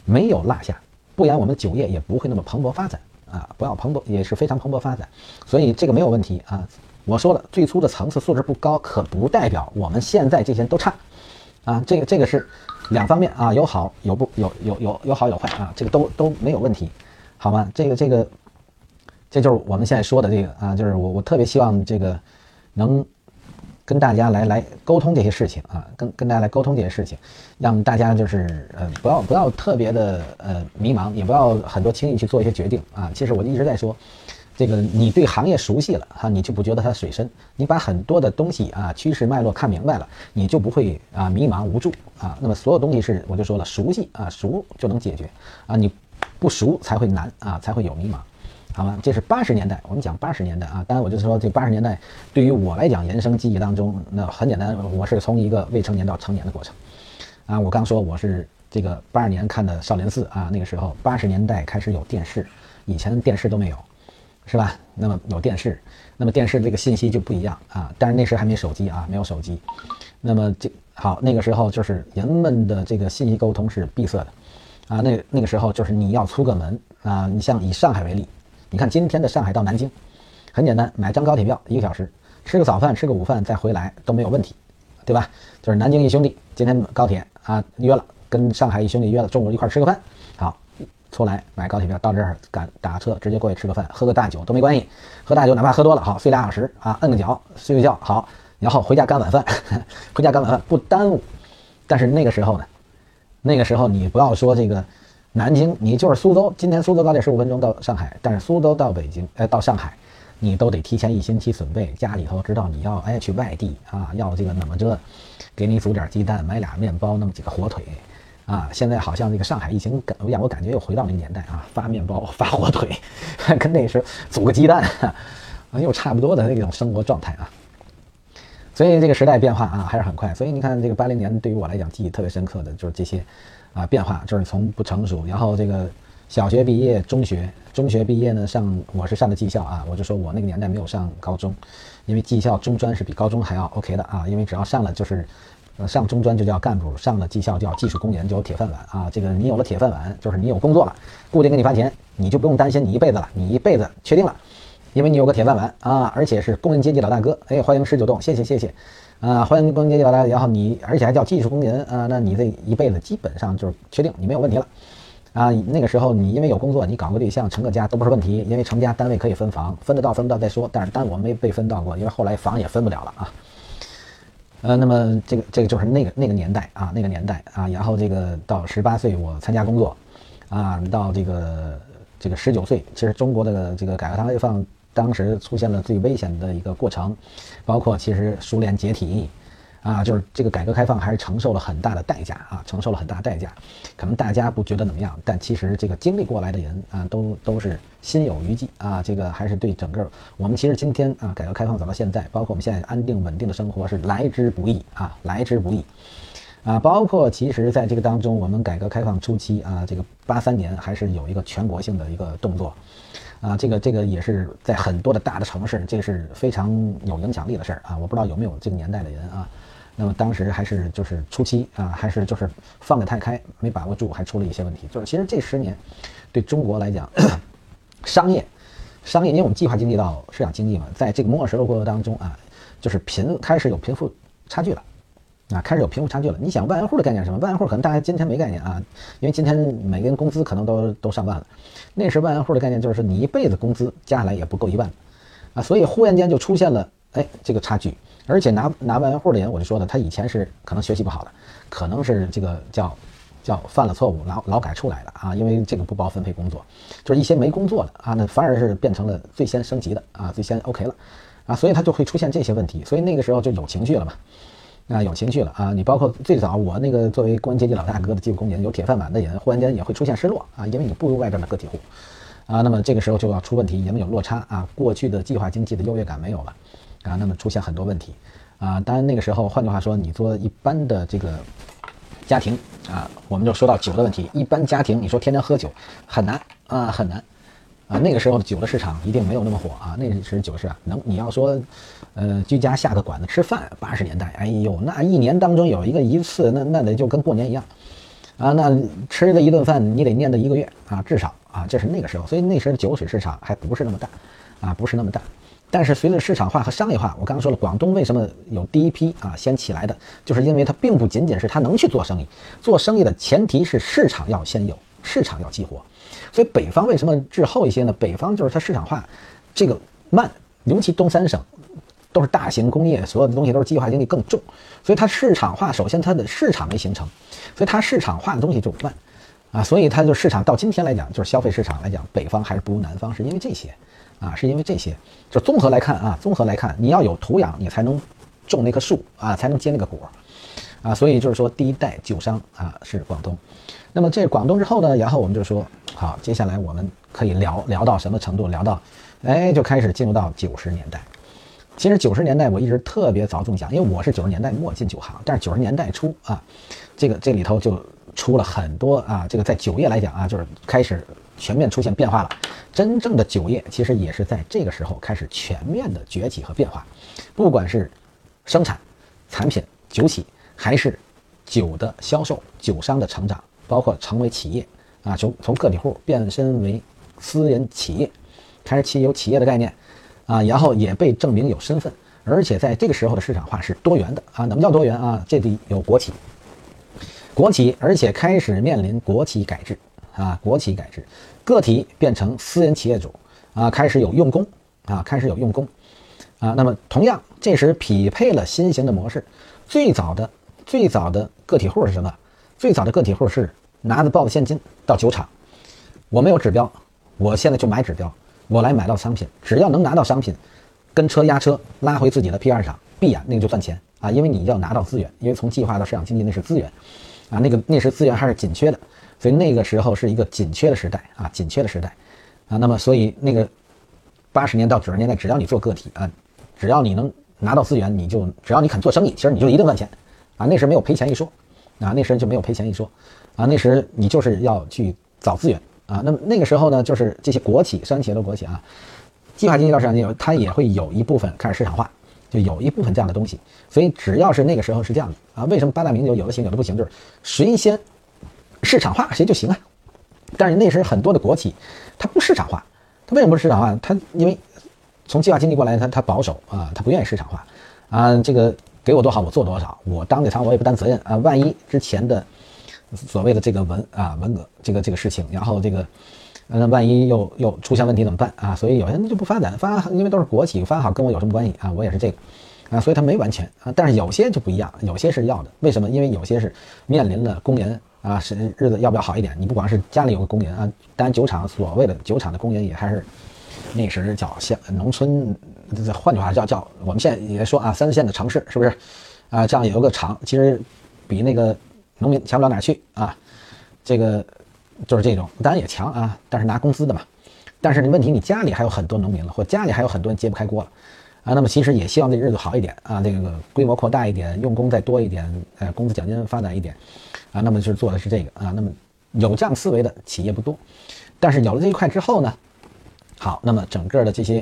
S1: 没有落下，不然我们的酒业也不会那么蓬勃发展啊，不要蓬勃也是非常蓬勃发展，所以这个没有问题啊。我说了，最初的层次素质不高，可不代表我们现在这些都差啊，这个这个是两方面啊，有好有不有有有有好有坏啊，这个都都没有问题，好吗？这个这个这就是我们现在说的这个啊，就是我我特别希望这个能。跟大家来来沟通这些事情啊，跟跟大家来沟通这些事情，让大家就是呃不要不要特别的呃迷茫，也不要很多轻易去做一些决定啊。其实我一直在说，这个你对行业熟悉了哈，你就不觉得它水深。你把很多的东西啊趋势脉络看明白了，你就不会啊迷茫无助啊。那么所有东西是我就说了，熟悉啊熟就能解决啊，你不熟才会难啊，才会有迷茫。好吗？这是八十年代，我们讲八十年代啊。当然，我就是说这八十年代对于我来讲，人生记忆当中，那很简单，我是从一个未成年到成年的过程。啊，我刚说我是这个八二年看的《少林寺》啊，那个时候八十年代开始有电视，以前电视都没有，是吧？那么有电视，那么电视这个信息就不一样啊。但是那时还没手机啊，没有手机。那么这好，那个时候就是人们的这个信息沟通是闭塞的啊。那那个时候就是你要出个门啊，你像以上海为例。你看今天的上海到南京，很简单，买张高铁票一个小时，吃个早饭，吃个午饭再回来都没有问题，对吧？就是南京一兄弟今天高铁啊约了，跟上海一兄弟约了中午一块吃个饭，好，出来买高铁票到这儿赶打车直接过去吃个饭，喝个大酒都没关系，喝大酒哪怕喝多了好睡俩小时啊摁个脚睡个觉好，然后回家干晚饭，回家干晚饭不耽误。但是那个时候呢，那个时候你不要说这个。南京，你就是苏州。今天苏州高铁十五分钟到上海，但是苏州到北京，哎，到上海，你都得提前一星期准备。家里头知道你要哎去外地啊，要这个怎么着，给你煮点鸡蛋，买俩面包，弄几个火腿，啊，现在好像这个上海疫情感，让我感觉又回到那年代啊，发面包，发火腿，跟那时候煮个鸡蛋，啊，又差不多的那种生活状态啊。所以这个时代变化啊还是很快。所以你看这个八零年对于我来讲记忆特别深刻的就是这些。啊，变化就是从不成熟，然后这个小学毕业，中学中学毕业呢，上我是上的技校啊，我就说我那个年代没有上高中，因为技校中专是比高中还要 OK 的啊，因为只要上了就是，呃，上中专就叫干部，上了技校叫技术工人，就有铁饭碗啊。这个你有了铁饭碗，就是你有工作了，固定给你发钱，你就不用担心你一辈子了，你一辈子确定了，因为你有个铁饭碗啊，而且是工人阶级老大哥，哎，欢迎十九栋，谢谢谢谢。啊，欢迎工人阶级来，然后你而且还叫技术工人啊，那你这一辈子基本上就是确定你没有问题了，啊，那个时候你因为有工作，你搞个对象成个家都不是问题，因为成家单位可以分房，分得到分不到再说，但是单我没被分到过，因为后来房也分不了了啊，呃，那么这个这个就是那个那个年代啊，那个年代啊，然后这个到十八岁我参加工作，啊，到这个这个十九岁，其实中国的这个改革开放。当时出现了最危险的一个过程，包括其实苏联解体，啊，就是这个改革开放还是承受了很大的代价啊，承受了很大代价。可能大家不觉得怎么样，但其实这个经历过来的人啊，都都是心有余悸啊。这个还是对整个我们其实今天啊，改革开放走到现在，包括我们现在安定稳定的生活是来之不易啊，来之不易啊。包括其实在这个当中，我们改革开放初期啊，这个八三年还是有一个全国性的一个动作。啊，这个这个也是在很多的大的城市，这是非常有影响力的事儿啊！我不知道有没有这个年代的人啊。那么当时还是就是初期啊，还是就是放得太开，没把握住，还出了一些问题。就是其实这十年，对中国来讲，商业，商业，因为我们计划经济到市场经济嘛，在这个摸索的过程当中啊，就是贫开始有贫富差距了。啊，开始有贫富差距了。你想万元户的概念是什么？万元户可能大家今天没概念啊，因为今天每个人工资可能都都上万了。那时万元户的概念就是你一辈子工资加起来也不够一万，啊，所以忽然间就出现了哎这个差距。而且拿拿万元户的人，我就说了，他以前是可能学习不好的，可能是这个叫叫犯了错误劳劳改出来的啊，因为这个不包分配工作，就是一些没工作的啊，那反而是变成了最先升级的啊，最先 OK 了啊，所以他就会出现这些问题。所以那个时候就有情绪了嘛。啊，有情绪了啊！你包括最早我那个作为工人阶级老大哥的技术工人，有铁饭碗的人，忽然间也会出现失落啊，因为你不如外边的个体户，啊，那么这个时候就要出问题，人们有落差啊，过去的计划经济的优越感没有了，啊，那么出现很多问题，啊，当然那个时候，换句话说，你做一般的这个家庭啊，我们就说到酒的问题，一般家庭你说天天喝酒很难啊，很难。啊，那个时候酒的市场一定没有那么火啊。那时酒市啊，能你要说，呃，居家下个馆子吃饭，八十年代，哎呦，那一年当中有一个一次，那那得就跟过年一样，啊，那吃的一顿饭你得念叨一个月啊，至少啊，这是那个时候。所以那时候酒水市场还不是那么大，啊，不是那么大。但是随着市场化和商业化，我刚刚说了，广东为什么有第一批啊先起来的，就是因为它并不仅仅是它能去做生意，做生意的前提是市场要先有，市场要激活。所以北方为什么滞后一些呢？北方就是它市场化这个慢，尤其东三省都是大型工业，所有的东西都是计划经济更重，所以它市场化首先它的市场没形成，所以它市场化的东西就慢啊，所以它就市场到今天来讲，就是消费市场来讲，北方还是不如南方，是因为这些啊，是因为这些，就综合来看啊，综合来看，你要有土壤，你才能种那棵树啊，才能结那个果啊，所以就是说第一代酒商啊是广东。那么这广东之后呢，然后我们就说好，接下来我们可以聊聊到什么程度？聊到，哎，就开始进入到九十年代。其实九十年代我一直特别着重讲，因为我是九十年代末进酒行，但是九十年代初啊，这个这里头就出了很多啊，这个在酒业来讲啊，就是开始全面出现变化了。真正的酒业其实也是在这个时候开始全面的崛起和变化，不管是生产产品、酒企，还是酒的销售、酒商的成长，包括成为企业啊，从从个体户变身为私人企业，开始起有企业的概念。啊，然后也被证明有身份，而且在这个时候的市场化是多元的啊。怎么叫多元啊？这里有国企，国企，而且开始面临国企改制啊，国企改制，个体变成私人企业主啊，开始有用工啊，开始有用工啊。那么同样，这时匹配了新型的模式。最早的最早的个体户是什么？最早的个体户是拿着抱着现金到酒厂，我没有指标，我现在就买指标。我来买到商品，只要能拿到商品，跟车压车拉回自己的批发市场，必然那个就赚钱啊！因为你要拿到资源，因为从计划到市场经济那是资源，啊，那个那时资源还是紧缺的，所以那个时候是一个紧缺的时代啊，紧缺的时代啊。那么所以那个八十年到九十年代，只要你做个体啊，只要你能拿到资源，你就只要你肯做生意，其实你就一定赚钱啊。那时没有赔钱一说啊，那时就没有赔钱一说啊，那时你就是要去找资源。啊，那么那个时候呢，就是这些国企、商企业的国企啊，计划经济到市场经济，它也会有一部分开始市场化，就有一部分这样的东西。所以只要是那个时候是这样的啊，为什么八大名酒有的行有的不行？就是谁先市场化谁就行啊。但是那时很多的国企它不市场化，它为什么不市场化？它因为从计划经济过来，它它保守啊，它不愿意市场化啊。这个给我多少我做多少，我当那仓我也不担责任啊。万一之前的。所谓的这个文啊文革这个这个事情，然后这个，那万一又又出现问题怎么办啊？所以有些人就不发展，发因为都是国企发好跟我有什么关系啊？我也是这个啊，所以他没完全啊，但是有些就不一样，有些是要的。为什么？因为有些是面临了工人啊，是日子要不要好一点？你不光是家里有个工人啊，当然酒厂所谓的酒厂的工人也还是那时叫像农村，这换句话叫叫我们现在也说啊，三四线的城市是不是啊？这样有个厂，其实比那个。农民强不了哪去啊，这个就是这种，当然也强啊，但是拿工资的嘛。但是你问题，你家里还有很多农民了，或家里还有很多人揭不开锅了啊。那么其实也希望这日子好一点啊，这个规模扩大一点，用工再多一点，呃，工资奖金发展一点啊。那么就是做的是这个啊。那么有这样思维的企业不多，但是有了这一块之后呢，好，那么整个的这些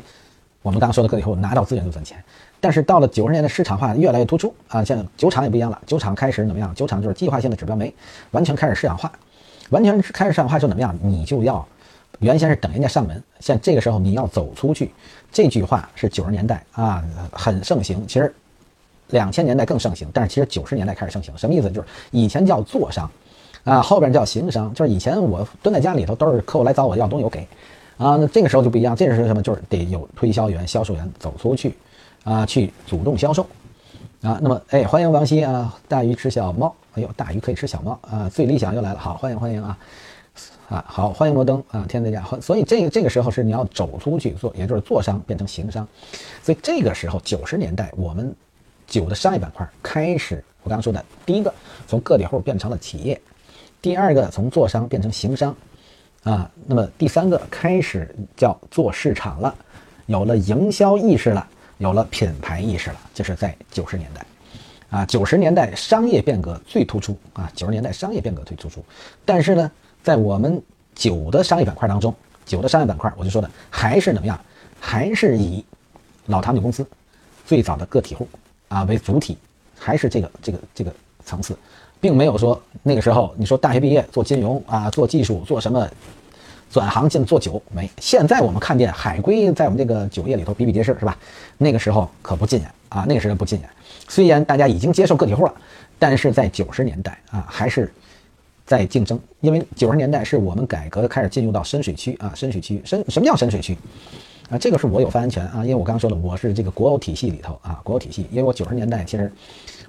S1: 我们刚刚说的个体户拿到资源就赚钱。但是到了九十年代，市场化越来越突出啊，像酒厂也不一样了，酒厂开始怎么样？酒厂就是计划性的指标没，完全开始市场化，完全开始市场化就怎么样？你就要原先是等人家上门，像这个时候你要走出去。这句话是九十年代啊很盛行，其实两千年代更盛行，但是其实九十年代开始盛行，什么意思？就是以前叫做商啊，后边叫行商，就是以前我蹲在家里头都是客户来找我要东西我给啊，那这个时候就不一样，这个时候什么？就是得有推销员、销售员走出去。啊，去主动销售，啊，那么，哎，欢迎王希啊，大鱼吃小猫，哎呦，大鱼可以吃小猫。啊，最理想又来了，好，欢迎欢迎啊，啊，好，欢迎摩登。啊，天在家，所以这个这个时候是你要走出去做，也就是做商变成行商，所以这个时候九十年代我们酒的商业板块开始，我刚刚说的第一个从个体户变成了企业，第二个从做商变成行商，啊，那么第三个开始叫做市场了，有了营销意识了。有了品牌意识了，这是在九十年代，啊，九十年代商业变革最突出啊，九十年代商业变革最突出。但是呢，在我们酒的商业板块当中，酒的商业板块，我就说的还是怎么样，还是以老唐酒公司最早的个体户啊为主体，还是这个这个这个层次，并没有说那个时候你说大学毕业做金融啊，做技术做什么。转行进做酒没？现在我们看见海归在我们这个酒业里头比比皆是，是吧？那个时候可不进眼啊，那个时候不进眼。虽然大家已经接受个体户了，但是在九十年代啊，还是在竞争。因为九十年代是我们改革开始进入到深水区啊，深水区深什么叫深水区啊？这个是我有发言权啊，因为我刚刚说了，我是这个国有体系里头啊，国有体系。因为我九十年代其实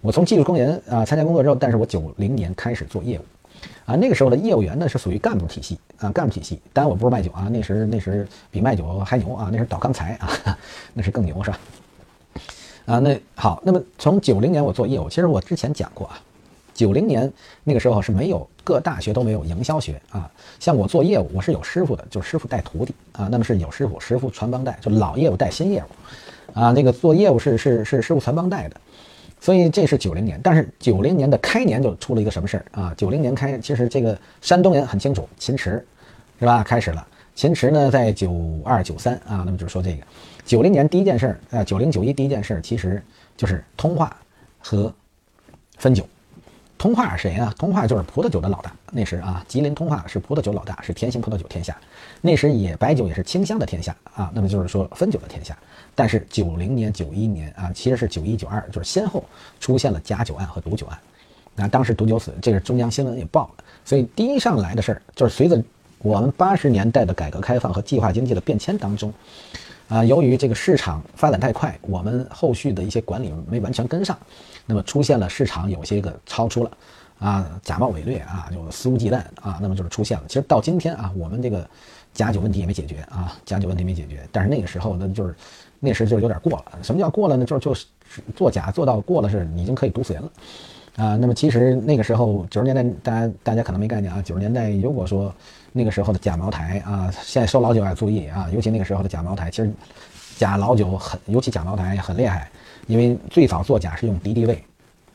S1: 我从技术工人啊参加工作之后，但是我九零年开始做业务。啊，那个时候的业务员呢是属于干部体系啊，干部体系。当然我不是卖酒啊，那时那时比卖酒还牛啊，那是倒钢材啊，那是更牛是吧？啊，那好，那么从九零年我做业务，其实我之前讲过啊，九零年那个时候是没有各大学都没有营销学啊，像我做业务，我是有师傅的，就是师傅带徒弟啊，那么是有师傅，师傅传帮带，就老业务带新业务啊，那个做业务是是是师傅传帮带的，所以这是九零年，但是九零年的开年就出了一个什么事儿啊？九零年开，其实这个山东人很清楚，秦池是吧？开始了，秦池呢在九二九三啊，那么就是说这个九零年第一件事儿啊，九零九一第一件事儿其实就是通化和汾酒。通化谁啊？通化就是葡萄酒的老大。那时啊，吉林通化是葡萄酒老大，是甜心葡萄酒天下。那时也白酒也是清香的天下啊。那么就是说汾酒的天下。但是九零年、九一年啊，其实是九一、九二，就是先后出现了假酒案和毒酒案。那当时毒酒死，这个中央新闻也报了。所以第一上来的事儿，就是随着我们八十年代的改革开放和计划经济的变迁当中，啊，由于这个市场发展太快，我们后续的一些管理没完全跟上。那么出现了市场有些个超出了，啊，假冒伪劣啊，就肆无忌惮啊，那么就是出现了。其实到今天啊，我们这个假酒问题也没解决啊，假酒问题没解决。但是那个时候呢，就是那时就有点过了。什么叫过了呢？就是就是做假做到过了是已经可以毒死人了啊。那么其实那个时候九十年代，大家大家可能没概念啊。九十年代如果说那个时候的假茅台啊，现在收老酒要注意啊，尤其那个时候的假茅台，其实假老酒很，尤其假茅台很厉害。因为最早作假是用敌敌畏，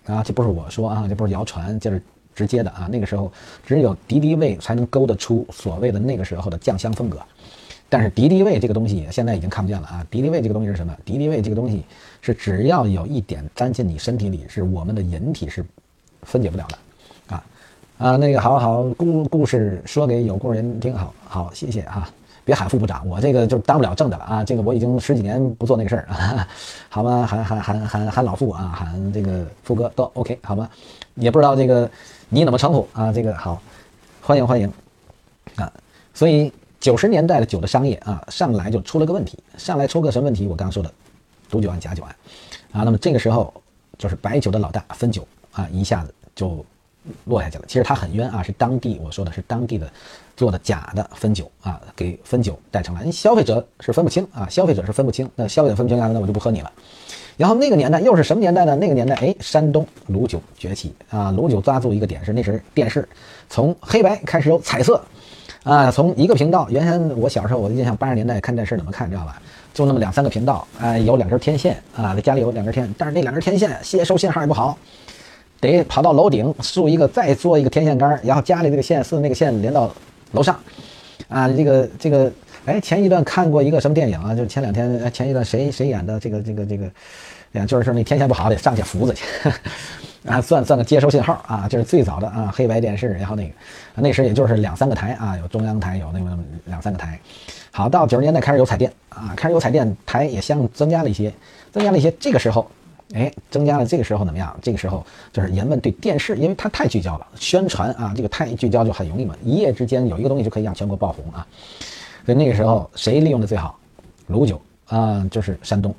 S1: 啊，这不是我说啊，这不是谣传，这是直接的啊。那个时候只有敌敌畏才能勾得出所谓的那个时候的酱香风格。但是敌敌畏这个东西现在已经看不见了啊。敌敌畏这个东西是什么？敌敌畏这个东西是只要有一点沾进你身体里，是我们的人体是分解不了的，啊啊，那个好好故故事说给有故人听，好好谢谢啊。别喊副部长，我这个就当不了正的了啊！这个我已经十几年不做那个事儿了，好吗？喊喊喊喊喊老傅啊，喊这个副哥都 OK 好吗？也不知道这个你怎么称呼啊？这个好，欢迎欢迎啊！所以九十年代的酒的商业啊，上来就出了个问题，上来出个什么问题？我刚刚说的毒酒案、假酒案啊，那么这个时候就是白酒的老大汾酒啊，一下子就。落下去了，其实他很冤啊，是当地我说的是当地的做的假的汾酒啊，给汾酒带成了，消费者是分不清啊，消费者是分不清，那消费者分不清那我就不喝你了。然后那个年代又是什么年代呢？那个年代，哎，山东卤酒崛起啊，卤酒抓住一个点是那时电视从黑白开始有彩色啊，从一个频道，原先我小时候我印象八十年代看电视怎么看知道吧？就那么两三个频道啊，有两根天线啊，家里有两根天，但是那两根天线接收信号也不好。得跑到楼顶竖一个，再做一个天线杆，然后家里这个线四那个线连到楼上，啊，这个这个，哎，前一段看过一个什么电影啊？就前两天，前一段谁谁演的？这个这个这个，哎呀，就是说那天线不好，得上去扶着去，啊，算算个接收信号啊，就是最早的啊，黑白电视，然后那个那时也就是两三个台啊，有中央台，有那么两三个台。好，到九十年代开始有彩电啊，开始有彩电台也相增加了一些，增加了一些，这个时候。哎，增加了这个时候怎么样？这个时候就是人们对电视，因为它太聚焦了，宣传啊，这个太聚焦就很容易嘛，一夜之间有一个东西就可以让全国爆红啊。所以那个时候谁利用的最好？卤酒啊，就是山东，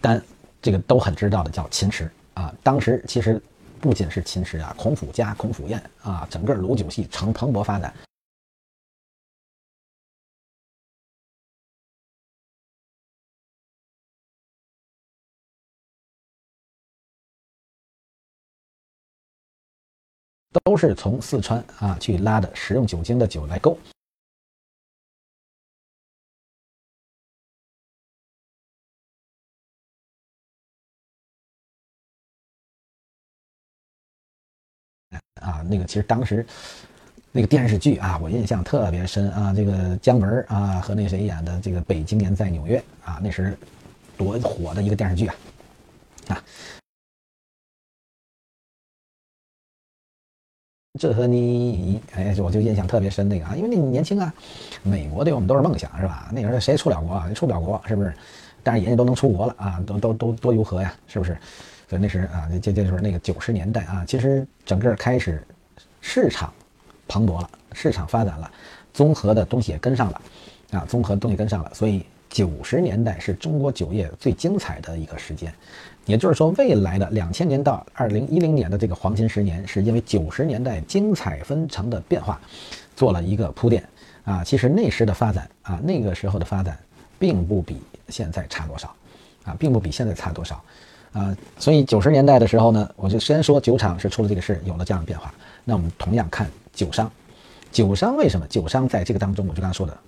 S1: 但这个都很知道的叫秦池啊。当时其实不仅是秦时啊，孔府家、孔府宴啊，整个鲁酒系呈蓬勃发展。都是从四川啊去拉的食用酒精的酒来勾那个其实当时那个电视剧啊，我印象特别深啊，这个姜文啊和那谁演的这个《北京人在纽约》啊，那是多火的一个电视剧啊啊。这和你，哎，我就印象特别深那个啊，因为那年轻啊，美国对我们都是梦想，是吧？那时候谁出不了国啊？出不了国，是不是？但是人家都能出国了啊，都都都多如何呀？是不是？所以那时啊，这这就是那个九十年代啊，其实整个开始市场蓬勃了，市场发展了，综合的东西也跟上了啊，综合东西跟上了，所以九十年代是中国酒业最精彩的一个时间。也就是说，未来的两千年到二零一零年的这个黄金十年，是因为九十年代精彩纷呈的变化，做了一个铺垫啊。其实那时的发展啊，那个时候的发展，并不比现在差多少啊，并不比现在差多少啊，所以九十年代的时候呢，我就先说酒厂是出了这个事，有了这样的变化。那我们同样看酒商，酒商为什么？酒商在这个当中，我就刚才说的，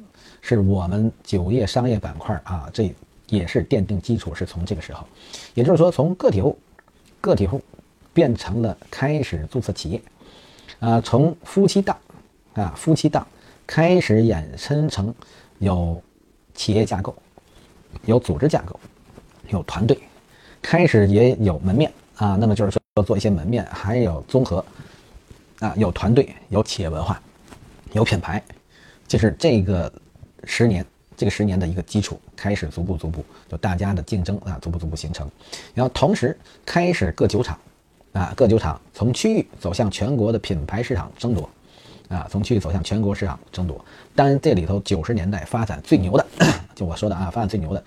S1: 是我们酒业商业板块啊，这也是奠定基础，是从这个时候，也就是说，从个体户，个体户变成了开始注册企业，啊，从夫妻档，啊，夫妻档开始衍生成有企业架构，有组织架构，有团队。开始也有门面啊，那么就是说做一些门面，还有综合啊，有团队，有企业文化，有品牌，就是这个十年，这个十年的一个基础，开始逐步逐步，就大家的竞争啊，逐步逐步形成。然后同时开始各酒厂啊，各酒厂从区域走向全国的品牌市场争夺啊，从区域走向全国市场争夺。当然这里头九十年代发展最牛的，就我说的啊，发展最牛的。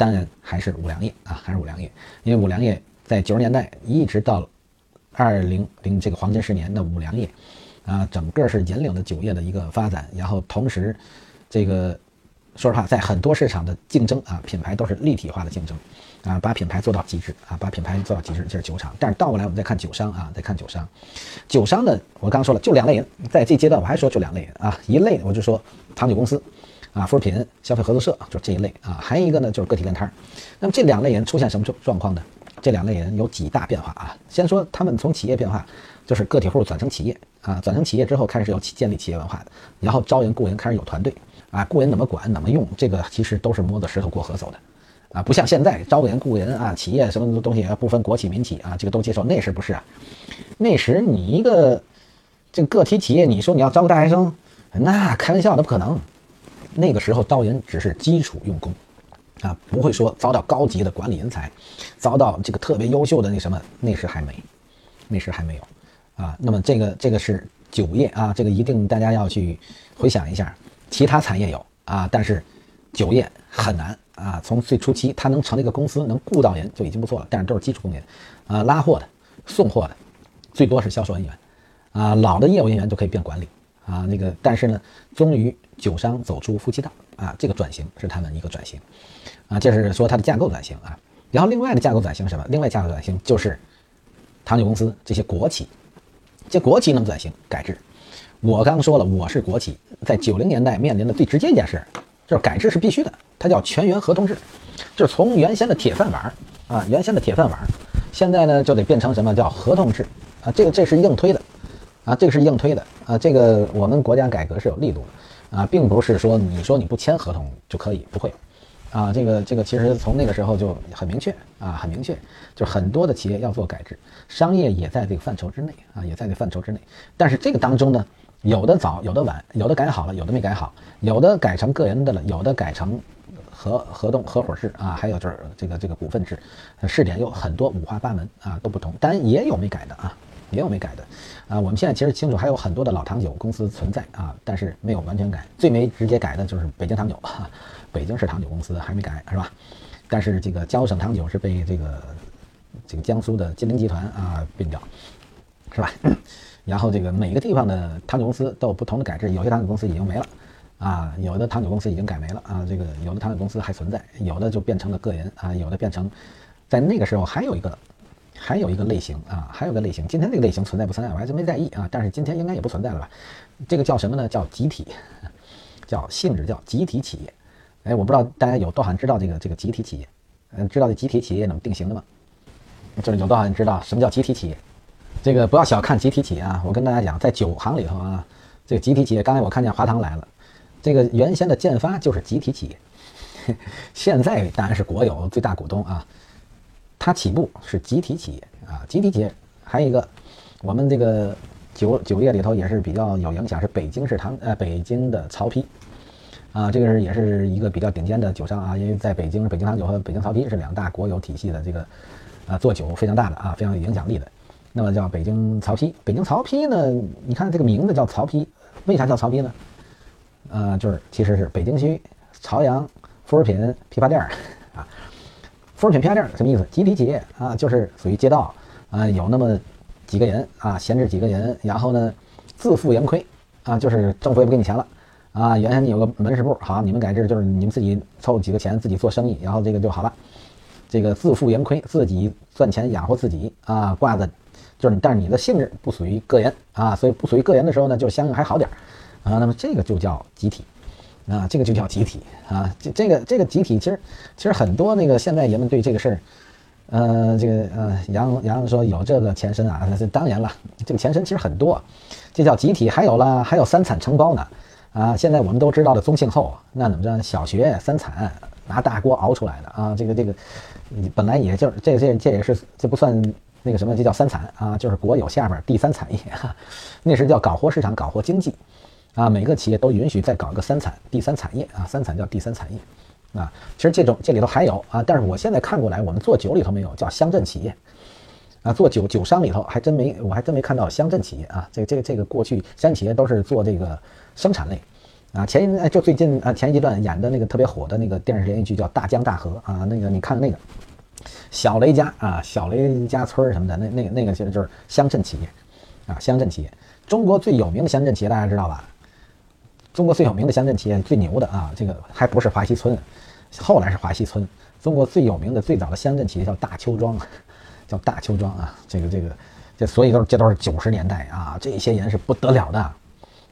S1: 当然还是五粮液啊，还是五粮液，因为五粮液在九十年代一直到二零零这个黄金十年的五粮液啊，整个是引领了酒业的一个发展。然后同时，这个说实话，在很多市场的竞争啊，品牌都是立体化的竞争啊，把品牌做到极致啊，把品牌做到极致就是酒厂。但是倒过来我们再看酒商啊，再看酒商，酒商呢，我刚说了就两类人，在这阶段我还说就两类人啊，一类我就说糖酒公司。啊，副食品消费合作社就是这一类啊，还有一个呢就是个体店摊儿。那么这两类人出现什么状状况呢？这两类人有几大变化啊。先说他们从企业变化，就是个体户转成企业啊，转成企业之后开始有建立企业文化的，然后招人雇人开始有团队啊，雇人怎么管怎么用，这个其实都是摸着石头过河走的啊，不像现在招人雇人啊，企业什么东西不分国企民企啊，这个都接受。那时不是啊，那时你一个这个个体企业，你说你要招个大学生，那开玩笑，那不可能。那个时候招人只是基础用工，啊，不会说招到高级的管理人才，招到这个特别优秀的那什么，那时还没，那时还没有，啊，那么这个这个是酒业啊，这个一定大家要去回想一下，其他产业有啊，但是酒业很难啊，从最初期他能成立一个公司，能雇到人就已经不错了，但是都是基础工人，啊，拉货的、送货的，最多是销售人员，啊，老的业务人员就可以变管理。啊，那个，但是呢，终于酒商走出夫妻档啊，这个转型是他们一个转型，啊，这是说它的架构转型啊。然后另外的架构转型什么？另外架构转型就是糖酒公司这些国企，这国企能转型改制。我刚说了，我是国企，在九零年代面临的最直接一件事就是改制是必须的，它叫全员合同制，就是从原先的铁饭碗啊，原先的铁饭碗，现在呢就得变成什么叫合同制啊？这个这是硬推的。啊，这个是硬推的啊，这个我们国家改革是有力度的啊，并不是说你说你不签合同就可以，不会，啊，这个这个其实从那个时候就很明确啊，很明确，就很多的企业要做改制，商业也在这个范畴之内啊，也在这范畴之内，但是这个当中呢，有的早，有的晚，有的改好了，有的没改好，有的改成个人的了，有的改成合合同合伙制啊，还有就是这个这个股份制，试点有很多五花八门啊，都不同，当然也有没改的啊。也有没改的，啊，我们现在其实清楚还有很多的老糖酒公司存在啊，但是没有完全改。最没直接改的就是北京糖酒，北京市糖酒公司还没改，是吧？但是这个江苏省糖酒是被这个这个江苏的金陵集团啊并掉，是吧？然后这个每个地方的糖酒公司都有不同的改制，有些糖酒公司已经没了，啊，有的糖酒公司已经改没了啊，这个有的糖酒公司还存在，有的就变成了个人啊，有的变成在那个时候还有一个。还有一个类型啊，还有个类型，今天这个类型存在不存在，我还真没在意啊。但是今天应该也不存在了吧？这个叫什么呢？叫集体，叫性质叫集体企业。哎，我不知道大家有多少人知道这个这个集体企业？嗯，知道这集体企业怎么定型的吗？就是有多少人知道什么叫集体企业？这个不要小看集体企业啊！我跟大家讲，在酒行里头啊，这个集体企业，刚才我看见华堂来了，这个原先的建发就是集体企业，现在当然是国有最大股东啊。它起步是集体企业啊，集体企业还有一个，我们这个酒酒业里头也是比较有影响，是北京市唐呃北京的曹丕啊，这个是也是一个比较顶尖的酒商啊，因为在北京北京唐酒和北京曹丕是两大国有体系的这个啊做酒非常大的啊非常有影响力的，那么叫北京曹丕，北京曹丕呢，你看这个名字叫曹丕，为啥叫曹丕呢？呃，就是其实是北京区朝阳副食品批发店儿。副食品批发店什么意思？集体企业啊，就是属于街道啊，有那么几个人啊，闲置几个人，然后呢，自负盈亏啊，就是政府也不给你钱了啊。原先你有个门市部，好，你们改制就是你们自己凑几个钱自己做生意，然后这个就好了这个自负盈亏，自己赚钱养活自己啊，挂的，就是你但是你的性质不属于个人啊，所以不属于个人的时候呢，就相应还好点儿啊。那么这个就叫集体啊，这个就叫集体啊。这这个这个集体，其实其实很多那个现在人们对这个事儿。呃，这个呃，杨杨说有这个前身啊，这当然了，这个前身其实很多，这叫集体，还有了还有三产承包呢，啊，现在我们都知道的宗庆后，那怎么着，小学三产拿大锅熬出来的啊，这个这个，本来也就是这这这也是这不算那个什么，这叫三产啊，就是国有下边第三产业，那是叫搞活市场，搞活经济，啊，每个企业都允许再搞一个三产第三产业啊，三产叫第三产业。啊，其实这种这里头还有啊，但是我现在看过来，我们做酒里头没有叫乡镇企业，啊，做酒酒商里头还真没，我还真没看到乡镇企业啊。这这个这个过去乡镇企业都是做这个生产类，啊，前一就最近啊前一段演的那个特别火的那个电视连续剧叫《大江大河》啊，那个你看那个小雷家啊，小雷家村什么的，那那个那个其实就是乡镇企业，啊，乡镇企业，中国最有名的乡镇企业大家知道吧？中国最有名的乡镇企业最牛的啊，这个还不是华西村。后来是华西村，中国最有名的最早的乡镇企业叫大邱庄，叫大邱庄啊，这个这个这所以都是这都是九十年代啊，这些人是不得了的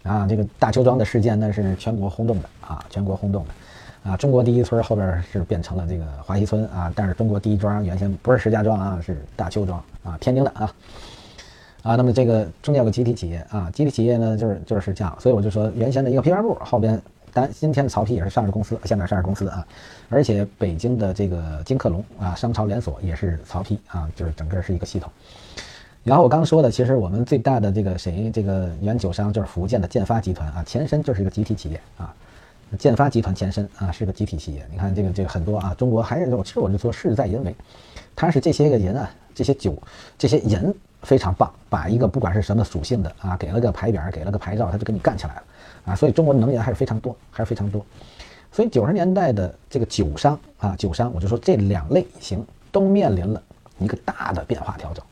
S1: 啊，这个大邱庄的事件那是全国轰动的啊，全国轰动的啊，中国第一村后边是变成了这个华西村啊，但是中国第一庄原先不是石家庄啊，是大邱庄啊，天津的啊啊，那么这个中间有个集体企业啊，集体企业呢就是就是这样，所以我就说原先的一个批发部后边。但今天的曹丕也是上市公司，香港上市公司啊，而且北京的这个金客隆啊，商超连锁也是曹丕啊，就是整个是一个系统。然后我刚说的，其实我们最大的这个谁，这个原酒商就是福建的建发集团啊，前身就是一个集体企业啊，建发集团前身啊是个集体企业。你看这个这个很多啊，中国还是我其实我就说事在人为，他是这些个人啊，这些酒这些人非常棒，把一个不管是什么属性的啊，给了个牌匾，给了个牌照，他就给你干起来了。啊，所以中国的能源还是非常多，还是非常多。所以九十年代的这个酒商啊，酒商，我就说这两类型都面临了一个大的变化调整，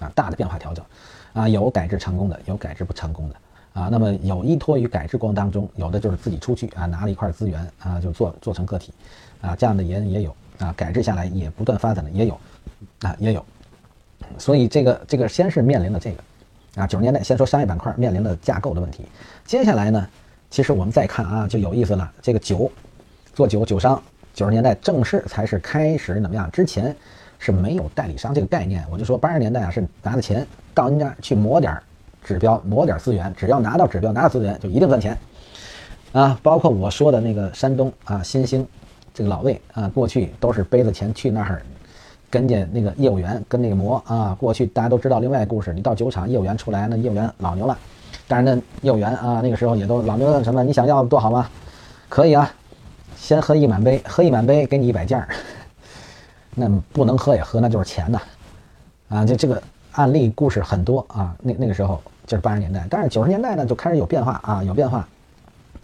S1: 啊，大的变化调整，啊，有改制成功的，有改制不成功的，啊，那么有依托于改制过程当中，有的就是自己出去啊，拿了一块资源啊，就做做成个体，啊，这样的也也有，啊，改制下来也不断发展的也有，啊，也有。所以这个这个先是面临了这个。啊，九十年代先说商业板块面临的架构的问题，接下来呢，其实我们再看啊，就有意思了。这个酒，做酒酒商，九十年代正式才是开始怎么样？之前是没有代理商这个概念。我就说八十年代啊，是拿着钱到人家去磨点指标，磨点资源，只要拿到指标，拿到资源就一定赚钱。啊，包括我说的那个山东啊，新兴这个老魏啊，过去都是背着钱去那儿。跟着那个业务员跟那个磨啊，过去大家都知道另外一个故事。你到酒厂，业务员出来，那业务员老牛了。但是那业务员啊，那个时候也都老牛什么？你想要多好吗？可以啊，先喝一满杯，喝一满杯给你一百件儿。那不能喝也喝，那就是钱呐。啊，这这个案例故事很多啊。那那个时候就是八十年代，但是九十年代呢就开始有变化啊，有变化，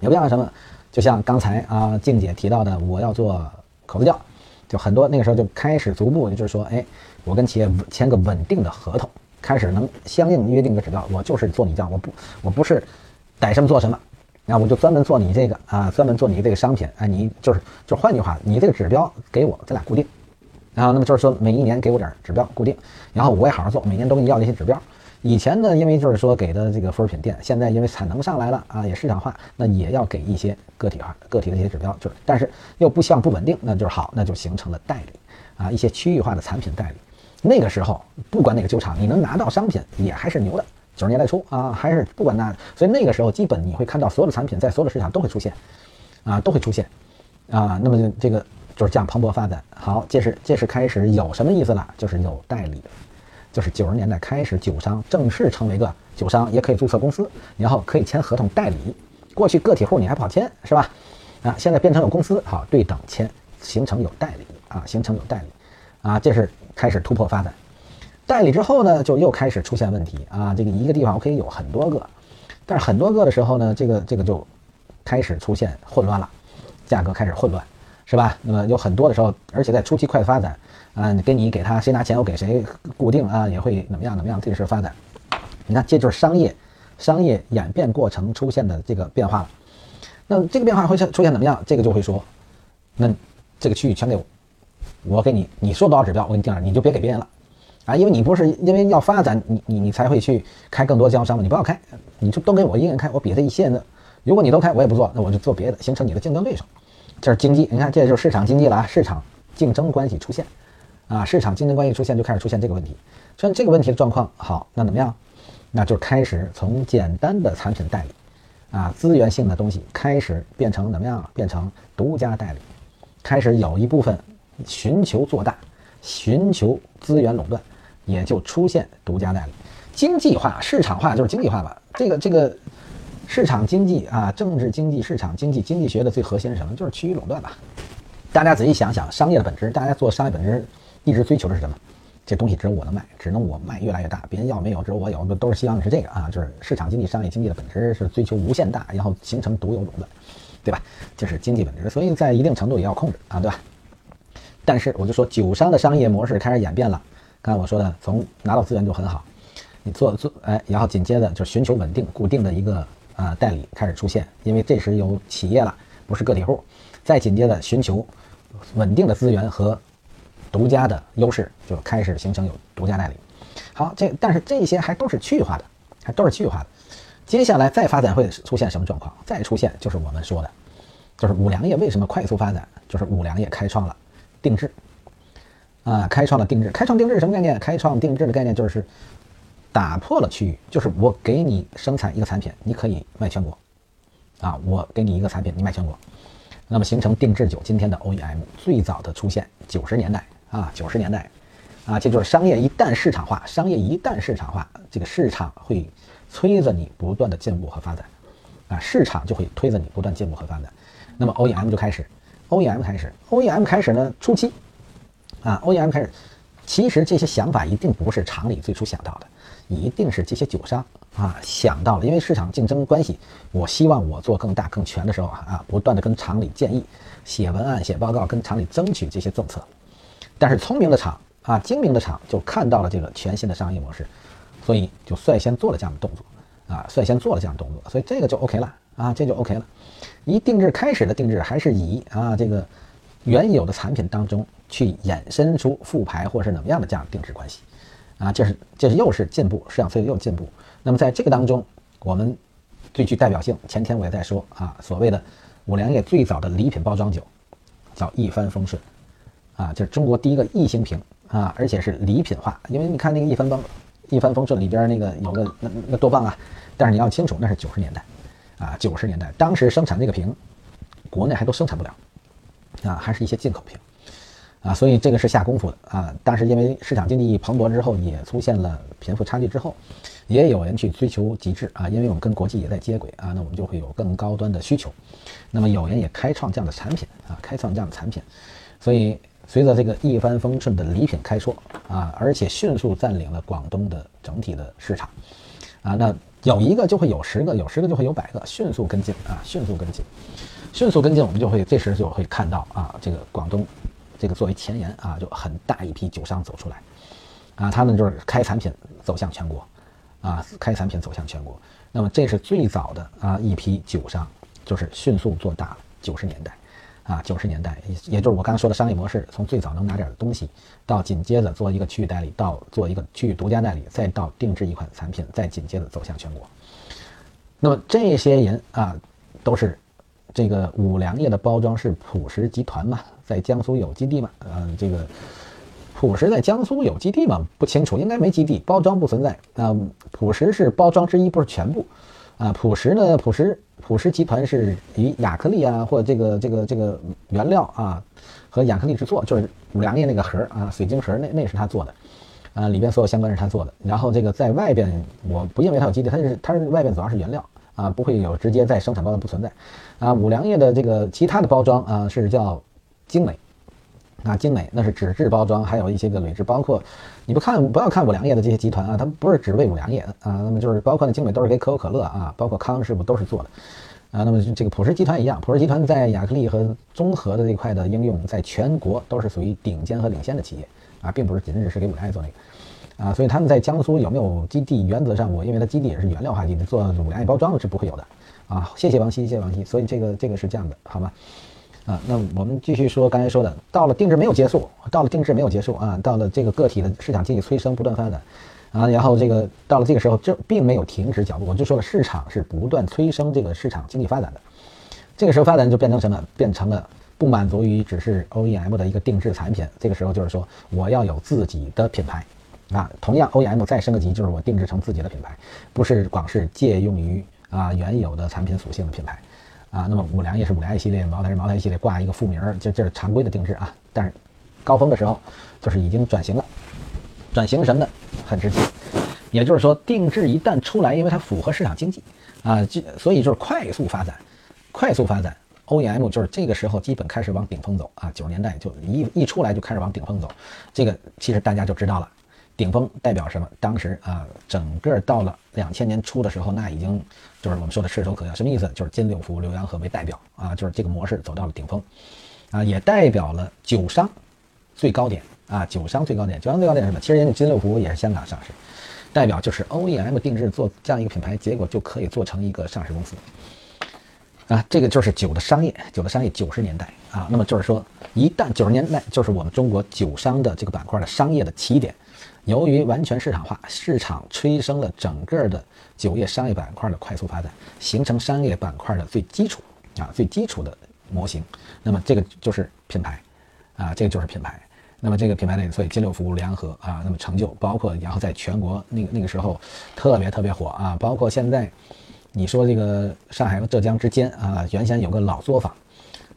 S1: 有变化什么？就像刚才啊静姐提到的，我要做口子窖。就很多那个时候就开始逐步，就是说，哎，我跟企业签个稳定的合同，开始能相应约定个指标，我就是做你这样，我不我不是逮什么做什么，然后我就专门做你这个啊，专门做你这个商品啊，你就是就换句话，你这个指标给我，咱俩固定，然后那么就是说每一年给我点指标固定，然后我也好好做，每年都给你要那些指标。以前呢，因为就是说给的这个副食品店，现在因为产能上来了啊，也市场化，那也要给一些个体化、个体的一些指标，就是，但是又不像不稳定，那就是好，那就形成了代理啊，一些区域化的产品代理。那个时候，不管哪个酒厂，你能拿到商品也还是牛的。九十年代初啊，还是不管那，所以那个时候基本你会看到所有的产品在所有的市场都会出现，啊，都会出现，啊，那么这个就是这样蓬勃发展。好，这是这是开始有什么意思了？就是有代理。就是九十年代开始，酒商正式成为个酒商，也可以注册公司，然后可以签合同代理。过去个体户你还不好签，是吧？啊，现在变成有公司，好对等签，形成有代理啊，形成有代理啊，这是开始突破发展。代理之后呢，就又开始出现问题啊。这个一个地方我可以有很多个，但是很多个的时候呢，这个这个就开始出现混乱了，价格开始混乱，是吧？那么有很多的时候，而且在初期快速发展。啊，你给你给他谁拿钱，我给谁固定啊，也会怎么样怎么样，这个是发展。你看，这就是商业商业演变过程出现的这个变化了。那这个变化会出现怎么样？这个就会说，那这个区域全给我，我给你你说多少指标，我给你定了，你就别给别人了，啊，因为你不是因为要发展，你你你才会去开更多经销商嘛，你不要开，你就都给我一个人开，我比他一线的，如果你都开，我也不做，那我就做别的，形成你的竞争对手，这是经济，你看这就是市场经济了啊，市场竞争关系出现，啊，市场竞争关系出现就开始出现这个问题，出现这个问题的状况，好，那怎么样？那就开始从简单的产品代理，啊，资源性的东西开始变成怎么样？变成独家代理，开始有一部分寻求做大，寻求资源垄断，也就出现独家代理。经济化、市场化就是经济化吧？这个这个市场经济啊，政治经济、市场经济、经济学的最核心是什么？就是趋于垄断吧。大家仔细想想，商业的本质，大家做商业本质一直追求的是什么？这东西只有我能卖，只能我卖越来越大，别人要没有，只有我有，都是希望的是这个啊，就是市场经济、商业经济的本质是追求无限大，然后形成独有垄断，对吧？这是经济本质，所以在一定程度也要控制啊，对吧？但是我就说，酒商的商业模式开始演变了。刚才我说的，从拿到资源就很好，你做做哎，然后紧接着就寻求稳定、固定的一个啊代理开始出现，因为这时有企业了，不是个体户。再紧接着寻求稳定的资源和。独家的优势就开始形成有独家代理，好，这但是这些还都是区域化的，还都是区域化的。接下来再发展会出现什么状况？再出现就是我们说的，就是五粮液为什么快速发展？就是五粮液开创了定制，啊，开创了定制。开创定制什么概念？开创定制的概念就是打破了区域，就是我给你生产一个产品，你可以卖全国，啊，我给你一个产品，你卖全国，那么形成定制酒。今天的 OEM 最早的出现，九十年代。啊，九十年代，啊，这就是商业一旦市场化，商业一旦市场化，这个市场会催着你不断的进步和发展，啊，市场就会推着你不断进步和发展。那么 OEM 就开始，OEM 开始，OEM 开始呢，初期，啊，OEM 开始，其实这些想法一定不是厂里最初想到的，一定是这些酒商啊想到了，因为市场竞争关系，我希望我做更大更全的时候啊啊，不断的跟厂里建议，写文案写报告，跟厂里争取这些政策。但是聪明的厂啊，精明的厂就看到了这个全新的商业模式，所以就率先做了这样的动作啊，率先做了这样的动作，所以这个就 OK 了啊，这就 OK 了。一定制开始的定制还是以啊这个原有的产品当中去衍生出复牌或是怎么样的这样定制关系啊，这是这是又是进步，市场催又进步。那么在这个当中，我们最具代表性，前天我也在说啊，所谓的五粮液最早的礼品包装酒叫一帆风顺。啊，就是中国第一个异形瓶啊，而且是礼品化。因为你看那个一帆风一帆风顺里边那个有个那那多棒啊！但是你要清楚，那是九十年代啊，九十年代当时生产这个瓶，国内还都生产不了啊，还是一些进口瓶啊，所以这个是下功夫的啊。但是因为市场经济蓬勃之后，也出现了贫富差距之后，也有人去追求极致啊，因为我们跟国际也在接轨啊，那我们就会有更高端的需求。那么有人也开创这样的产品啊，开创这样的产品，所以。随着这个一帆风顺的礼品开说啊，而且迅速占领了广东的整体的市场，啊，那有一个就会有十个，有十个就会有百个，迅速跟进啊，迅速跟进，迅速跟进，我们就会这时就会看到啊，这个广东这个作为前沿啊，就很大一批酒商走出来，啊，他们就是开产品走向全国，啊，开产品走向全国，那么这是最早的啊一批酒商，就是迅速做大了九十年代。啊，九十年代，也就是我刚才说的商业模式，从最早能拿点东西，到紧接着做一个区域代理，到做一个区域独家代理，再到定制一款产品，再紧接着走向全国。那么这些人啊，都是这个五粮液的包装是普实集团嘛，在江苏有基地嘛？嗯，这个普实在江苏有基地吗？不清楚，应该没基地，包装不存在。啊，普实是包装之一，不是全部。啊，普实呢，普实。普实集团是以亚克力啊，或这个这个这个原料啊，和亚克力制作，就是五粮液那个盒啊，水晶盒那那是他做的，啊，里边所有相关是他做的。然后这个在外边，我不认为它有基地，它是它是外边主要是原料啊，不会有直接在生产包装不存在。啊，五粮液的这个其他的包装啊是叫精美。啊，精美那是纸质包装，还有一些个铝制，包括你不看不要看五粮液的这些集团啊，它不是只为五粮液啊，那么就是包括那精美都是给可口可乐啊，包括康师傅都是做的啊，那么这个普实集团一样，普实集团在亚克力和综合的这块的应用，在全国都是属于顶尖和领先的企业啊，并不是仅仅是给五粮液做那个啊，所以他们在江苏有没有基地？原则上我因为它基地也是原料化基地，做五粮液包装的是不会有的啊。谢谢王希，谢谢王希，所以这个这个是这样的，好吗？啊，那我们继续说刚才说的，到了定制没有结束，到了定制没有结束啊，到了这个个体的市场经济催生不断发展，啊，然后这个到了这个时候，这并没有停止脚步，我就说了，市场是不断催生这个市场经济发展的，这个时候发展就变成什么？变成了不满足于只是 OEM 的一个定制产品，这个时候就是说我要有自己的品牌，啊，同样 OEM 再升个级，就是我定制成自己的品牌，不是光是借用于啊原有的产品属性的品牌。啊，那么五粮液是五粮液系列，茅台是茅台系列，挂一个副名儿，这这是常规的定制啊。但是高峰的时候，就是已经转型了，转型什么呢？很直接，也就是说，定制一旦出来，因为它符合市场经济啊，这所以就是快速发展，快速发展。OEM 就是这个时候基本开始往顶峰走啊，九十年代就一一出来就开始往顶峰走，这个其实大家就知道了。顶峰代表什么？当时啊，整个到了两千年初的时候，那已经就是我们说的炙手可热。什么意思？就是金六福、浏阳河为代表啊，就是这个模式走到了顶峰，啊，也代表了酒商最高点啊，酒商最高点。酒商最高点是什么？其实人家金六福也是香港上市，代表就是 OEM 定制做这样一个品牌，结果就可以做成一个上市公司啊。这个就是酒的商业，酒的商业九十年代啊。那么就是说，一旦九十年代就是我们中国酒商的这个板块的商业的起点。由于完全市场化，市场催生了整个的酒业商业板块的快速发展，形成商业板块的最基础啊最基础的模型。那么这个就是品牌啊，这个就是品牌。那么这个品牌呢，所以金六福、联合啊，那么成就包括然后在全国那个那个时候特别特别火啊，包括现在你说这个上海和浙江之间啊，原先有个老作坊。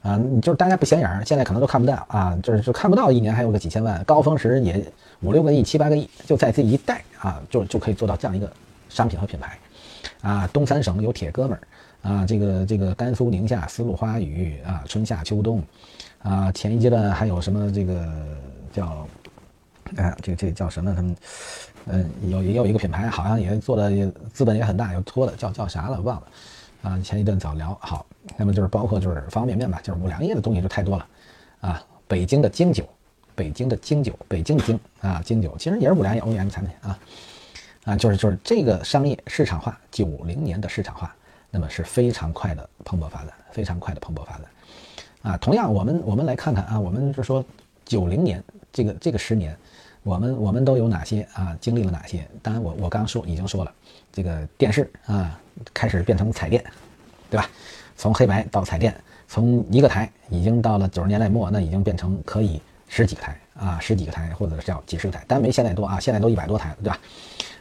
S1: 啊，就是大家不显眼儿，现在可能都看不到啊，就是就看不到，一年还有个几千万，高峰时也五六个亿、七八个亿，就在这一带啊，就就可以做到这样一个商品和品牌，啊，东三省有铁哥们儿啊，这个这个甘肃宁夏丝路花语啊，春夏秋冬，啊，前一阶段还有什么这个叫，哎，这个这个叫什么？他们，嗯，有也有一个品牌，好像也做的资本也很大，有托的叫叫啥了忘了。啊，前一段早聊好，那么就是包括就是方便面吧，就是五粮液的东西就太多了，啊，北京的京酒，北京的京酒，北京的京啊，京酒其实也是五粮液 OEM 产品啊，啊，就是就是这个商业市场化，九零年的市场化，那么是非常快的蓬勃发展，非常快的蓬勃发展，啊，同样我们我们来看看啊，我们是说九零年这个这个十年，我们我们都有哪些啊，经历了哪些？当然我我刚说已经说了。这个电视啊，开始变成彩电，对吧？从黑白到彩电，从一个台已经到了九十年代末，那已经变成可以十几个台啊，十几个台或者叫几十个台，但没现在多啊，现在都一百多台了，对吧？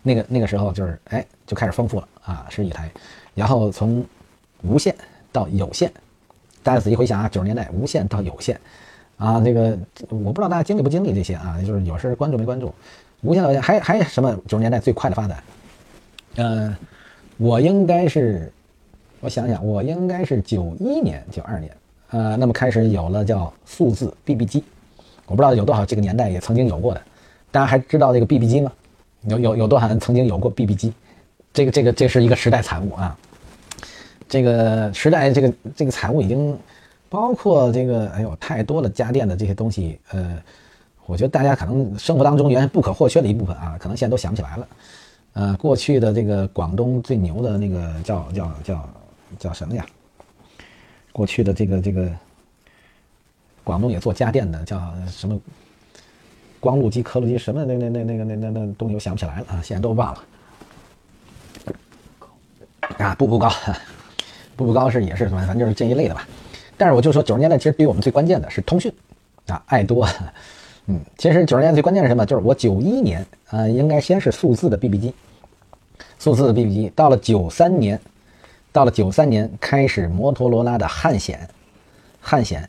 S1: 那个那个时候就是哎，就开始丰富了啊，十几台，然后从无线到有线，大家仔细回想啊，九十年代无线到有线啊，这个我不知道大家经历不经历这些啊，就是有事关注没关注，无线到有线还还什么九十年代最快的发展。嗯，我应该是，我想想，我应该是九一年、九二年，呃，那么开始有了叫数字 BB 机，我不知道有多少这个年代也曾经有过的，大家还知道这个 BB 机吗？有有有多少人曾经有过 BB 机？这个这个这是一个时代产物啊，这个时代这个这个产物已经包括这个，哎呦，太多的家电的这些东西，呃，我觉得大家可能生活当中原来不可或缺的一部分啊，可能现在都想不起来了。呃，过去的这个广东最牛的那个叫叫叫叫什么呀？过去的这个这个广东也做家电的叫什么？光路机、刻录机什么那那那那个那那那东西我想不起来了啊，现在都忘了。啊，步步高，步步高是也是什么？反正就是这一类的吧。但是我就说九十年代其实比我们最关键的是通讯啊，爱多。嗯，其实九十年代最关键是什么？就是我九一年啊，应该先是数字的 BB 机，数字的 BB 机，到了九三年，到了九三年开始摩托罗拉的汉显，汉显，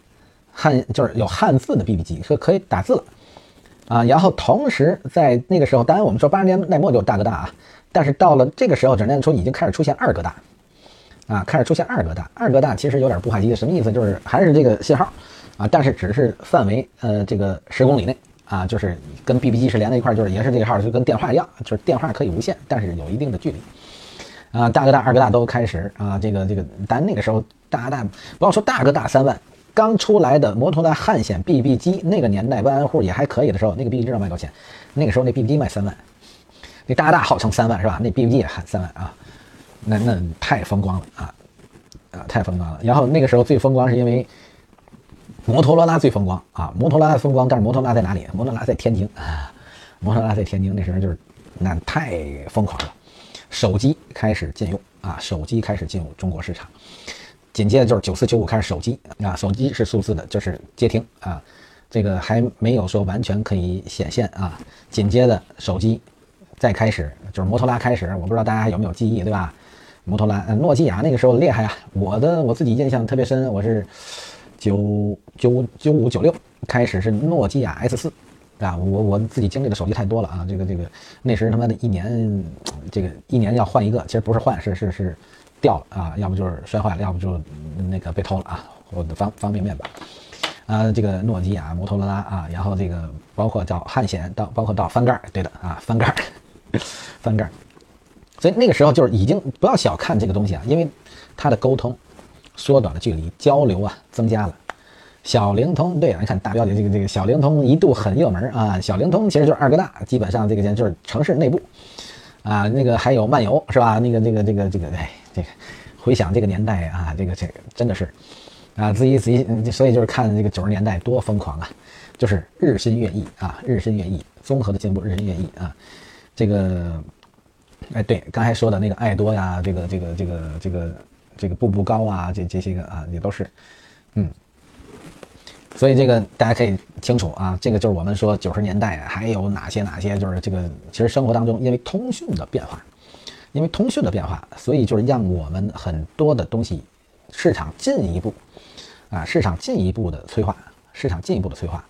S1: 汉就是有汉字的 BB 机，可可以打字了啊。然后同时在那个时候，当然我们说八十年代末就大哥大啊，但是到了这个时候，九十年代初已经开始出现二哥大啊，开始出现二哥大，二哥大其实有点步话机，什么意思？就是还是这个信号。啊，但是只是范围，呃，这个十公里内啊，就是跟 BB 机是连在一块，就是也是这个号，就跟电话一样，就是电话可以无线，但是有一定的距离。啊，大哥大、二哥大都开始啊，这个这个，但那个时候大哥大不要说大哥大三万，刚出来的摩托罗拉汉显 BB 机，那个年代万安户也还可以的时候，那个 BB 机知道卖多少钱？那个时候那 BB 机卖三万，那大大号称三万是吧？那 BB 机也喊三万啊，那那太风光了啊啊，太风光了。然后那个时候最风光是因为。摩托罗拉最风光啊，摩托罗拉风光，但是摩托罗拉在哪里？摩托罗拉在天津啊，摩托罗拉在天津，那时候就是那太疯狂了，手机开始禁用啊，手机开始进入中国市场，紧接着就是九四九五开始手机啊，手机是数字的，就是接听啊，这个还没有说完全可以显现啊，紧接着手机再开始就是摩托拉开始，我不知道大家有没有记忆，对吧？摩托拉，呃，诺基亚那个时候厉害啊！我的我自己印象特别深，我是九九九五九六开始是诺基亚 S 四啊，我我自己经历的手机太多了啊，这个这个那时他妈的一年，这个一年要换一个，其实不是换，是是是掉了啊，要不就是摔坏了，要不就那个被偷了啊，我的方方便面吧，啊，这个诺基亚、摩托罗拉啊，然后这个包括叫汉显，到包括到翻盖，对的啊，翻盖，翻盖。所以那个时候就是已经不要小看这个东西啊，因为它的沟通缩短了距离，交流啊增加了。小灵通，对啊，你看大标题这个这个小灵通一度很热门啊。小灵通其实就是二哥大，基本上这个就是城市内部啊，那个还有漫游是吧？那个这个这个这个哎，这个回想这个年代啊，这个这个真的是啊，自己自己，所以就是看这个九十年代多疯狂啊，就是日新月异啊，日新月异，综合的进步，日新月异啊，这个。哎，对，刚才说的那个爱多呀，这个这个这个这个这个步步高啊，这这些个啊，也都是，嗯，所以这个大家可以清楚啊，这个就是我们说九十年代还有哪些哪些，就是这个其实生活当中因为通讯的变化，因为通讯的变化，所以就是让我们很多的东西市场进一步啊，市场进一步的催化，市场进一步的催化。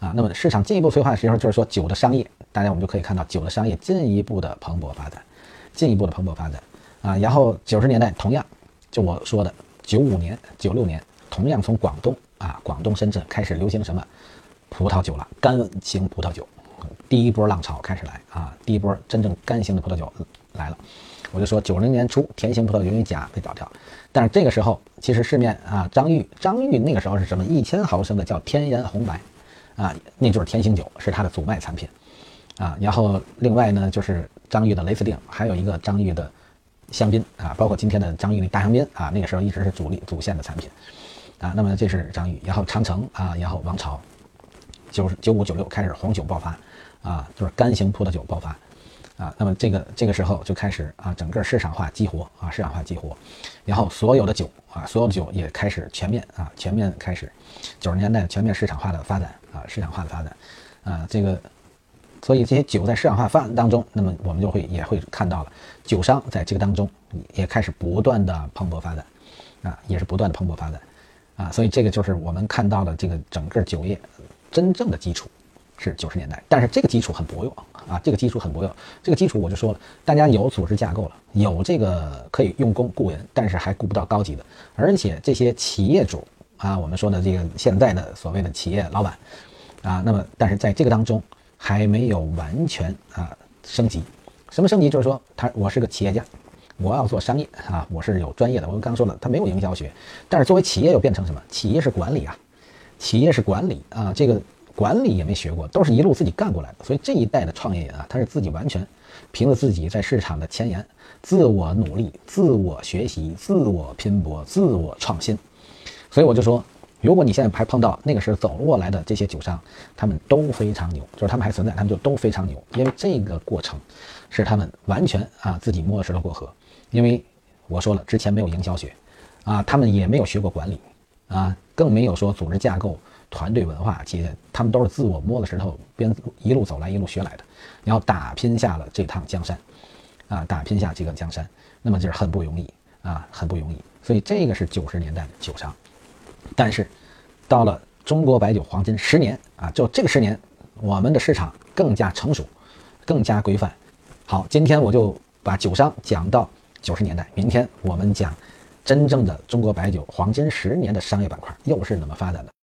S1: 啊，那么市场进一步催化的时候，就是说酒的商业，大家我们就可以看到酒的商业进一步的蓬勃发展，进一步的蓬勃发展啊。然后九十年代同样，就我说的九五年、九六年，同样从广东啊，广东深圳开始流行什么葡萄酒了，干型葡萄酒，第一波浪潮开始来啊，第一波真正干型的葡萄酒来了。我就说九零年初甜型葡萄酒因为假被倒掉，但是这个时候其实市面啊，张裕张裕那个时候是什么？一千毫升的叫天颜红白。啊，那就是甜型酒，是它的主卖产品，啊，然后另外呢就是张裕的雷司令，还有一个张裕的香槟啊，包括今天的张裕的大香槟啊，那个时候一直是主力主线的产品，啊，那么这是张裕，然后长城啊，然后王朝，九九五九六开始红酒爆发，啊，就是干型葡萄酒爆发。啊，那么这个这个时候就开始啊，整个市场化激活啊，市场化激活，然后所有的酒啊，所有的酒也开始全面啊，全面开始九十年代全面市场化的发展啊，市场化的发展。啊，这个，所以这些酒在市场化发展当中，那么我们就会也会看到了，酒商在这个当中也开始不断的蓬勃发展。啊，也是不断的蓬勃发展。啊，所以这个就是我们看到的这个整个酒业真正的基础。是九十年代，但是这个基础很薄弱啊，这个基础很薄弱。这个基础我就说了，大家有组织架构了，有这个可以用工雇人，但是还雇不到高级的。而且这些企业主啊，我们说的这个现在的所谓的企业老板啊，那么但是在这个当中还没有完全啊升级。什么升级？就是说他我是个企业家，我要做商业啊，我是有专业的。我们刚说了，他没有营销学，但是作为企业又变成什么？企业是管理啊，企业是管理啊，这个。管理也没学过，都是一路自己干过来的，所以这一代的创业人啊，他是自己完全凭着自己在市场的前沿，自我努力、自我学习、自我拼搏、自我创新。所以我就说，如果你现在还碰到那个时候走过来的这些酒商，他们都非常牛，就是他们还存在，他们就都非常牛，因为这个过程是他们完全啊自己摸石头过河。因为我说了，之前没有营销学，啊，他们也没有学过管理，啊，更没有说组织架构。团队文化，企业他们都是自我摸了石头，边一路走来一路学来的，然后打拼下了这趟江山，啊，打拼下这个江山，那么就是很不容易啊，很不容易。所以这个是九十年代的酒商，但是到了中国白酒黄金十年啊，就这个十年，我们的市场更加成熟，更加规范。好，今天我就把酒商讲到九十年代，明天我们讲真正的中国白酒黄金十年的商业板块又是怎么发展的。